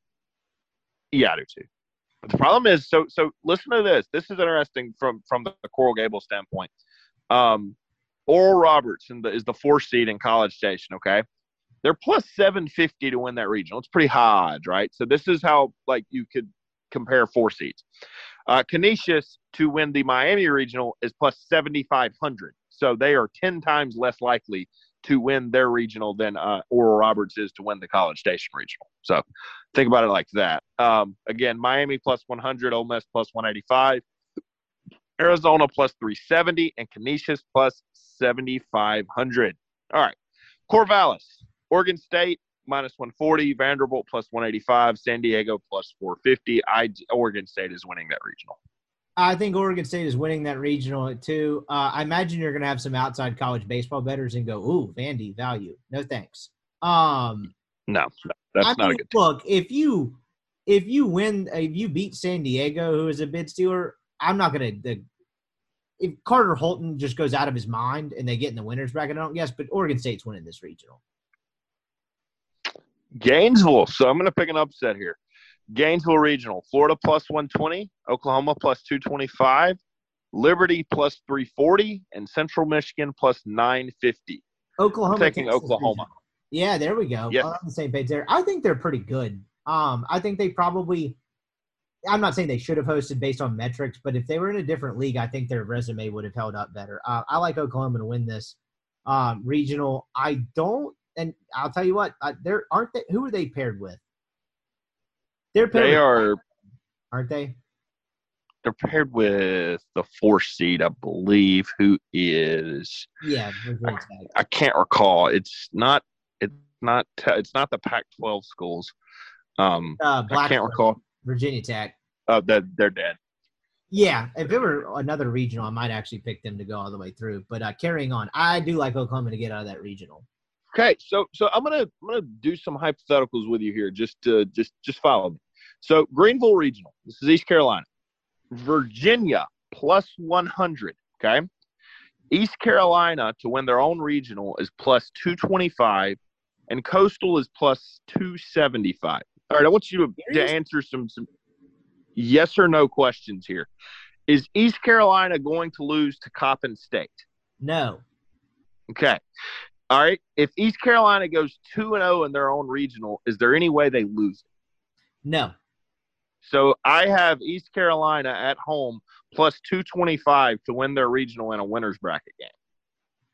Yeah, I do too. The problem is, so so listen to this. This is interesting from from the Coral Gables standpoint. Um, Oral Roberts the, is the four seed in College Station. Okay, they're plus seven fifty to win that regional. It's pretty high odds, right? So this is how like you could compare four seeds. Uh, Canisius to win the Miami regional is plus seventy five hundred. So they are ten times less likely to win their regional than uh, Oral Roberts is to win the College Station regional. So think about it like that. Um, again, Miami plus 100, Ole Miss plus 185, Arizona plus 370, and Canisius plus 7,500. All right. Corvallis, Oregon State minus 140, Vanderbilt plus 185, San Diego plus 450. I, Oregon State is winning that regional. I think Oregon State is winning that regional too. Uh, I imagine you're going to have some outside college baseball bettors and go, "Ooh, Vandy value." No thanks. Um, No, that's I not a mean, good team. look. If you if you win, if you beat San Diego, who is a bid stealer, I'm not going to. If Carter Holton just goes out of his mind and they get in the winners bracket, I don't guess. But Oregon State's winning this regional. Gainesville. So I'm going to pick an upset here. Gainesville Regional, Florida plus 120, Oklahoma plus 225, Liberty plus 340, and Central Michigan plus 950. Oklahoma I'm taking Texas Oklahoma. Regional. Yeah, there we go. Yes. We're on the same page there. I think they're pretty good. Um, I think they probably. I'm not saying they should have hosted based on metrics, but if they were in a different league, I think their resume would have held up better. Uh, I like Oklahoma to win this um, regional. I don't, and I'll tell you what, uh, there aren't they. Who are they paired with? They're paired. They with, are aren't they? They're paired with the four seed, I believe, who is Yeah, Virginia Tech. I can't recall. It's not it's not it's not the Pac-12 schools. Um, Uh, I can't recall. Virginia Tech. Oh, Uh, that they're dead. Yeah, if it were another regional, I might actually pick them to go all the way through. But uh, carrying on, I do like Oklahoma to get out of that regional. Okay, so so I'm gonna I'm gonna do some hypotheticals with you here. Just to just just follow me. So Greenville Regional. This is East Carolina. Virginia plus 100. Okay. East Carolina to win their own regional is plus 225, and Coastal is plus 275. All right, I want you to, to answer some some yes or no questions here. Is East Carolina going to lose to Coppin State? No, Okay. All right. If East Carolina goes 2 and 0 in their own regional, is there any way they lose? no, So I have East Carolina at home plus 225 to win their regional in a winner's bracket game.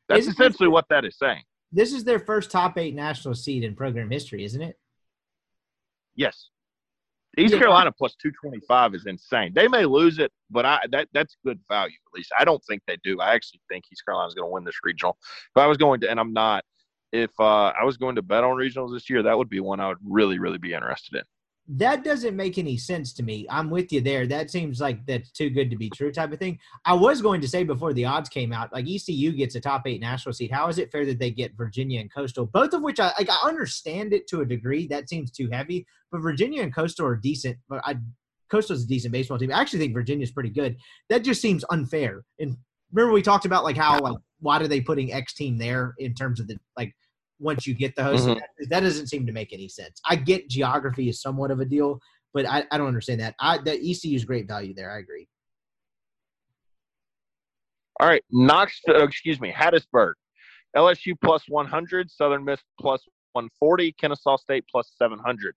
That's Isn't this- essentially what that is saying. this is their first top eight national seed in program history, isn't it? Yes. East Yeah. Carolina plus 225 is insane. They may lose it, but I that that's good value at least. I don't think they do. I actually think East Carolina's going to win this regional. If I was going to, and I'm not, if uh, I was going to bet on regionals this year, that would be one I would really, really be interested in. That doesn't make any sense to me. I'm with you there. That seems like that's too good to be true type of thing. I was going to say before the odds came out, like ECU gets a top eight national seed. How is it fair that they get Virginia and Coastal, both of which I like? I understand it to a degree. That seems too heavy, but Virginia and Coastal are decent. But I, Coastal's a decent baseball team. I actually think Virginia's pretty good. That just seems unfair. And remember we talked about like how like why are they putting X team there in terms of the like once you get the host Mhm. that doesn't seem to make any sense. I get geography is somewhat of a deal, but I, I don't understand that. I that ECU is great value there. I agree. All right, Knoxville, oh, excuse me, Hattiesburg, LSU plus 100, Southern Miss plus 140, Kennesaw State plus 700.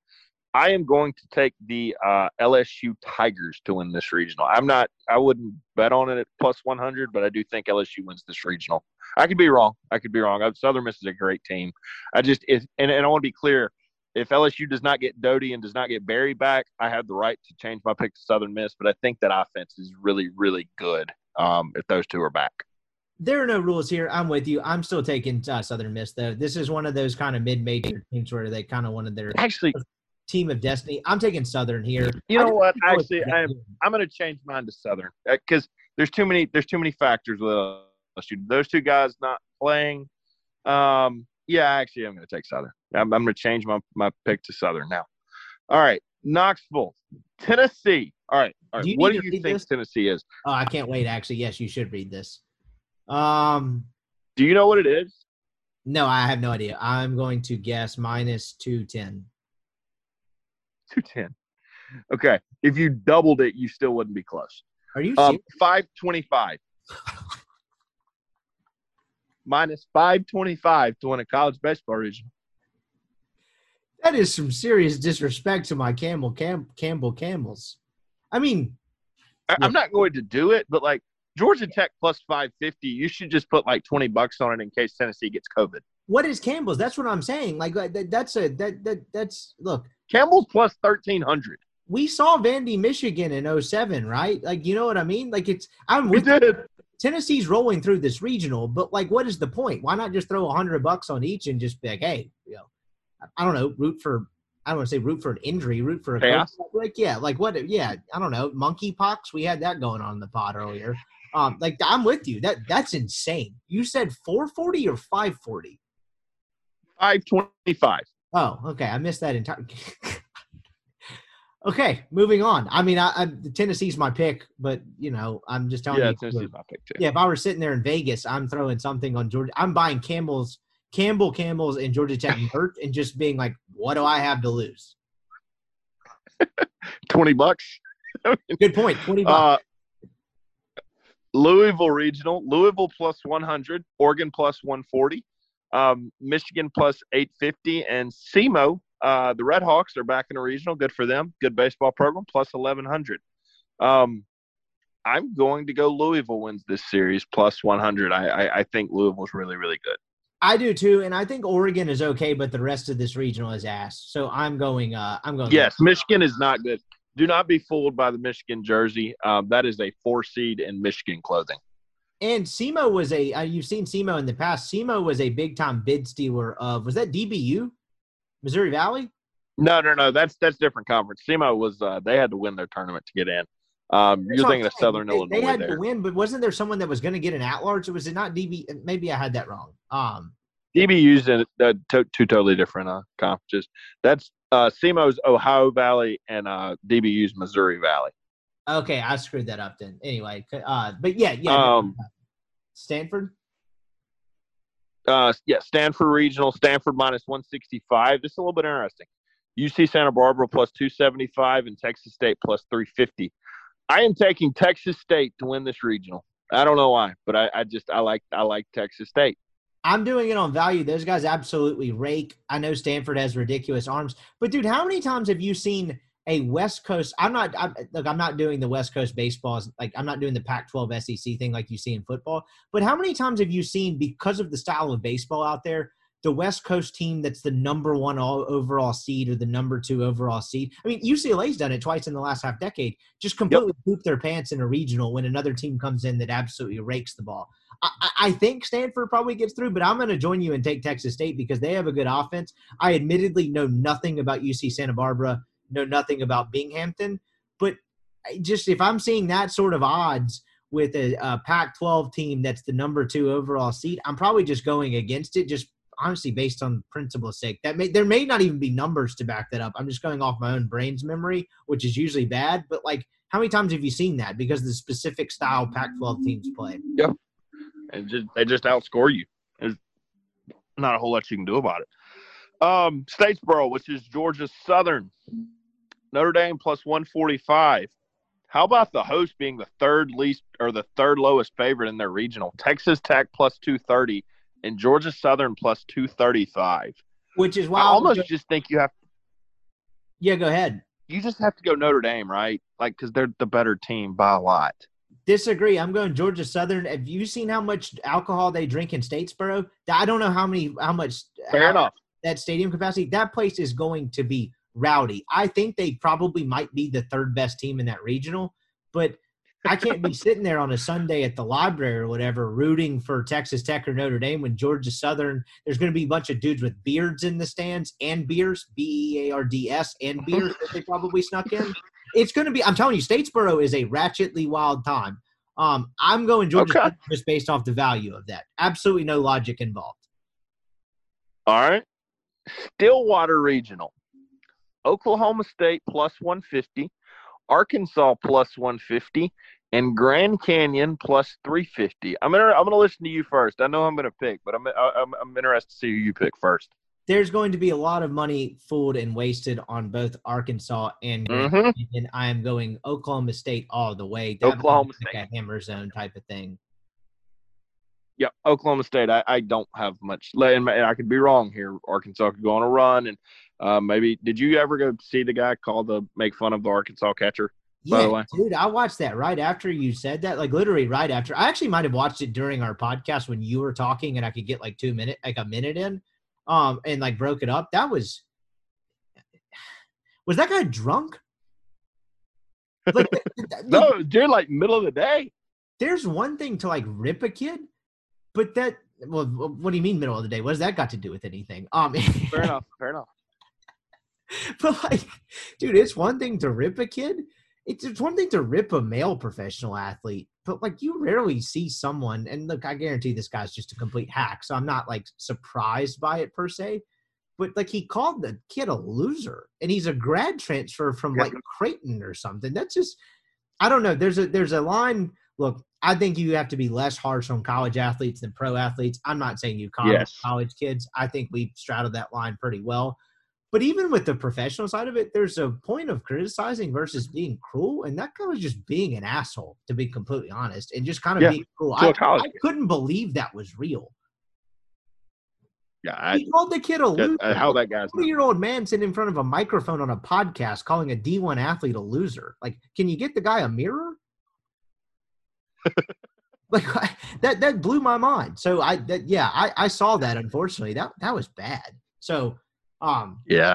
I am going to take the uh, LSU Tigers to win this regional. I'm not, I wouldn't bet on it at plus 100, but I do think LSU wins this regional. I could be wrong. I could be wrong. Southern Miss is a great team. I just, if, and, and I want to be clear, if LSU does not get Doughty and does not get Berry back, I have the right to change my pick to Southern Miss, but I think that offense is really, really good um, if those two are back. There are no rules here. I'm with you. I'm still taking uh, Southern Miss though. This is one of those kind of mid-major teams where they kind of wanted their Actually, team of destiny. I'm taking Southern here. you know what? Actually, I'm I'm going to change mine to Southern because there's too many there's too many factors with LSU. Those two guys not playing. Um, yeah, actually, I'm going to take Southern. I'm, I'm going to change my my pick to Southern now. All right, Knoxville, Tennessee. All right, all Do What do you think this? Tennessee is? Oh, I can't wait. Actually, yes, you should read this. Um, Do you know what it is? no, I have no idea. I'm going to guess minus two ten. Two ten. Okay, if you doubled it, you still wouldn't be close. Are you? Um, five twenty-five. Minus five twenty-five to win a college baseball region. that is some serious disrespect to my Campbell Cam, Campbell Camels. I mean, I, I'm not going to do it, but like Georgia Tech plus five fifty, you should just put like twenty bucks on it in case Tennessee gets COVID. what is Campbell's? That's what I'm saying. Like that, that's a that that that's look. Campbell's plus thirteen hundred. We saw Vandy, Michigan in 07, right? Like, you know what I mean? Like, it's I'm We with did. Tennessee's rolling through this regional, but like, what is the point? Why not just throw a hundred bucks on each and just be like, hey, you know, I don't know, root for. I don't want to say root for an injury, root for a like yeah, like what? Yeah, I don't know, monkeypox. We had that going on in the pod earlier. Um, like I'm with you. That that's insane. You said 440 or 540? Five twenty-five. Oh, okay. I missed that entire. okay, moving on. I mean, I, I Tennessee's my pick, but you know, I'm just telling Yeah, you. Tennessee's my pick too. Yeah, if I were sitting there in Vegas, I'm throwing something on Georgia. I'm buying Campbell's, Campbell Campbell's, and Georgia Tech merch, and just being like, "What do I have to lose?" twenty bucks. Good point. Twenty bucks. Uh, Louisville Regional, Louisville plus 100, Oregon plus 140, um, Michigan plus 850, and SEMO, uh, the Red Hawks are back in the regional. Good for them. Good baseball program, plus 1100. Um, I'm going to go Louisville wins this series plus 100. I, I, I think Louisville's really, really good. I do too, and I think Oregon is okay, but the rest of this regional is ass. So I'm going. Uh, I'm going. Yes, Michigan is not good. Do not be fooled by the Michigan jersey. Um, that is a four seed in Michigan clothing. And SEMO was a. Uh, you've seen SEMO in the past. SEMO was a big time bid stealer of. Was that DBU, Missouri Valley? No, no, no. That's that's different conference. SEMO was. Uh, they had to win their tournament to get in. Um, you're thinking of Southern they, Illinois. They had there. to win, but wasn't there someone that was going to get an at large? Or was it not DB? Maybe I had that wrong. Um, DBU's in uh, to, two totally different uh, conferences. That's uh, SEMO's Ohio Valley and uh, DBU's Missouri Valley. Okay, I screwed that up then. Anyway, uh, but yeah, yeah. Um, Stanford. Uh, yeah, Stanford Regional, Stanford minus 165. This is a little bit interesting. UC Santa Barbara plus 275 and Texas State plus 350. I am taking Texas State to win this regional. I don't know why, but I, I just I like I like Texas State. I'm doing it on value. Those guys absolutely rake. I know Stanford has ridiculous arms, but dude, how many times have you seen a West Coast? I'm not. I'm, look, I'm not doing the West Coast baseballs. Like I'm not doing the Pac-12 SEC thing like you see in football. But how many times have you seen because of the style of baseball out there? The West Coast team that's the number one all overall seed or the number two overall seed. I mean, UCLA's done it twice in the last half decade. Just completely yep. poop their pants in a regional when another team comes in that absolutely rakes the ball. I, I think Stanford probably gets through, but I'm going to join you and take Texas State because they have a good offense. I admittedly know nothing about UC Santa Barbara, know nothing about Binghamton, but just if I'm seeing that sort of odds with a, a Pac-12 team that's the number two overall seed, I'm probably just going against it. Just honestly, based on principle's sake, that may there may not even be numbers to back that up. I'm just going off my own brain's memory, which is usually bad. But like, how many times have you seen that? Because the specific style Pac-12 teams play. Yep and just they just outscore you. There's not a whole lot you can do about it. Um, Statesboro, which is Georgia Southern, Notre Dame plus 145. How about the host being the third least or the third lowest favorite in their regional? Texas Tech plus 230 and Georgia Southern plus 235. Which is why I almost just think you have. Yeah, go ahead. You just have to go Notre Dame, right? Like, because they're the better team by a lot. Disagree. I'm going Georgia Southern. Have you seen how much alcohol they drink in Statesboro? I don't know how many, how much. Fair how, enough. That stadium capacity. That place is going to be rowdy. I think they probably might be the third best team in that regional, but I can't be sitting there on a Sunday at the library or whatever rooting for Texas Tech or Notre Dame when Georgia Southern. There's going to be a bunch of dudes with beards in the stands and beers, B E A R D S, and beers that they probably snuck in it's going to be. I'm telling you, Statesboro is a ratchetly wild time. Um, I'm going Georgia okay. just based off the value of that. Absolutely no logic involved. All right, Stillwater Regional, Oklahoma State plus 150, Arkansas plus 150, and Grand Canyon plus 350. I'm gonna I'm gonna listen to you first. I know I'm gonna pick, but I'm I'm, I'm interested to see who you pick first there's going to be a lot of money fooled and wasted on both Arkansas and mm-hmm. and I am going Oklahoma State all the way. That Oklahoma State, like a hammer zone type of thing. Yeah, Oklahoma State. I, I don't have much. And I could be wrong here. Arkansas could go on a run, and uh, maybe. Did you ever go see the guy called the make fun of the Arkansas catcher? Yeah, dude, I watched that right after you said that. Like literally right after. I actually might have watched it during our podcast when you were talking, and I could get like two minute, like a minute in um, and like broke it up. That was was that guy drunk? Like, no, dude, like middle of the day. There's one thing to like rip a kid, but that well, what do you mean middle of the day? What does that got to do with anything? Um, fair enough, fair enough. But like, dude, it's one thing to rip a kid. It's, it's one thing to rip a male professional athlete but like you rarely see someone and look i guarantee this guy's just a complete hack so i'm not like surprised by it per se but like he called the kid a loser and he's a grad transfer from like creighton or something that's just i don't know there's a there's a line look i think you have to be less harsh on college athletes than pro athletes i'm not saying you college, yes. college kids i think we straddled that line pretty well But even with the professional side of it, there's a point of criticizing versus being cruel, and that guy was just being an asshole, to be completely honest, and just kind of Yeah, being cruel. I, a I couldn't believe that was real. Yeah, I, he called the kid a loser. uh, how that guy's. Twenty year old man sitting in front of a microphone on a podcast calling a D one athlete a loser. Like, can you get the guy a mirror? like I- that that blew my mind. So I that yeah, I, I saw that unfortunately. That that was bad. So um Yeah,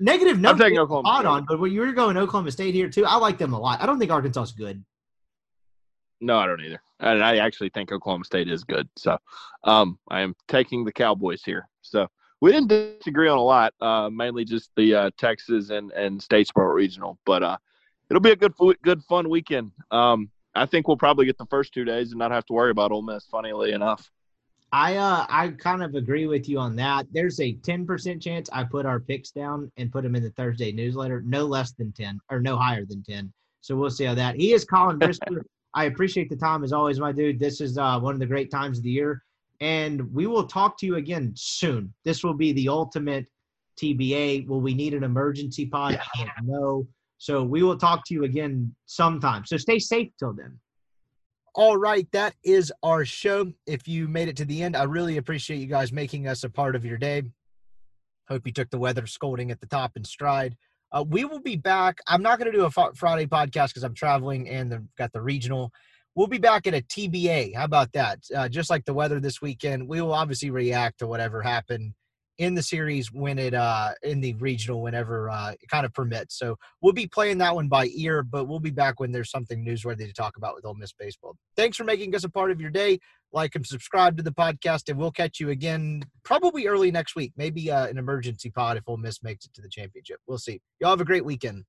negative I'm taking Oklahoma. odd on, but when you were going Oklahoma State here too, I like them a lot. I don't think Arkansas is good. No, I don't either. And I actually think Oklahoma State is good. So um, I am taking the Cowboys here. So we didn't disagree on a lot, uh, mainly just the uh, Texas and, and Statesboro regional. But uh, it'll be a good good fun weekend. Um, I think we'll probably get the first two days and not have to worry about Ole Miss. Funnily enough. I uh I kind of agree with you on that. There's a 10% chance I put our picks down and put them in the Thursday newsletter, no less than 10 or no higher than 10. So we'll see how that. He is Colin Brister. I appreciate the time as always, my dude. This is uh, one of the great times of the year, and we will talk to you again soon. This will be the ultimate TBA. Will we need an emergency pod? I don't know. So we will talk to you again sometime. So stay safe till then. All right, that is our show. If you made it to the end, I really appreciate you guys making us a part of your day. Hope you took the weather scolding at the top in stride. Uh, we will be back. I'm not going to do a Friday podcast because I'm traveling and the, got the regional. We'll be back at a TBA. How about that? Uh, just like the weather this weekend, we will obviously react to whatever happened in the series when it uh in the regional whenever uh it kind of permits. So we'll be playing that one by ear, but we'll be back when there's something newsworthy to talk about with Ole Miss baseball. Thanks for making us a part of your day. Like and subscribe to the podcast, and we'll catch you again probably early next week. Maybe uh, an emergency pod if Ole Miss makes it to the championship. We'll see. Y'all have a great weekend.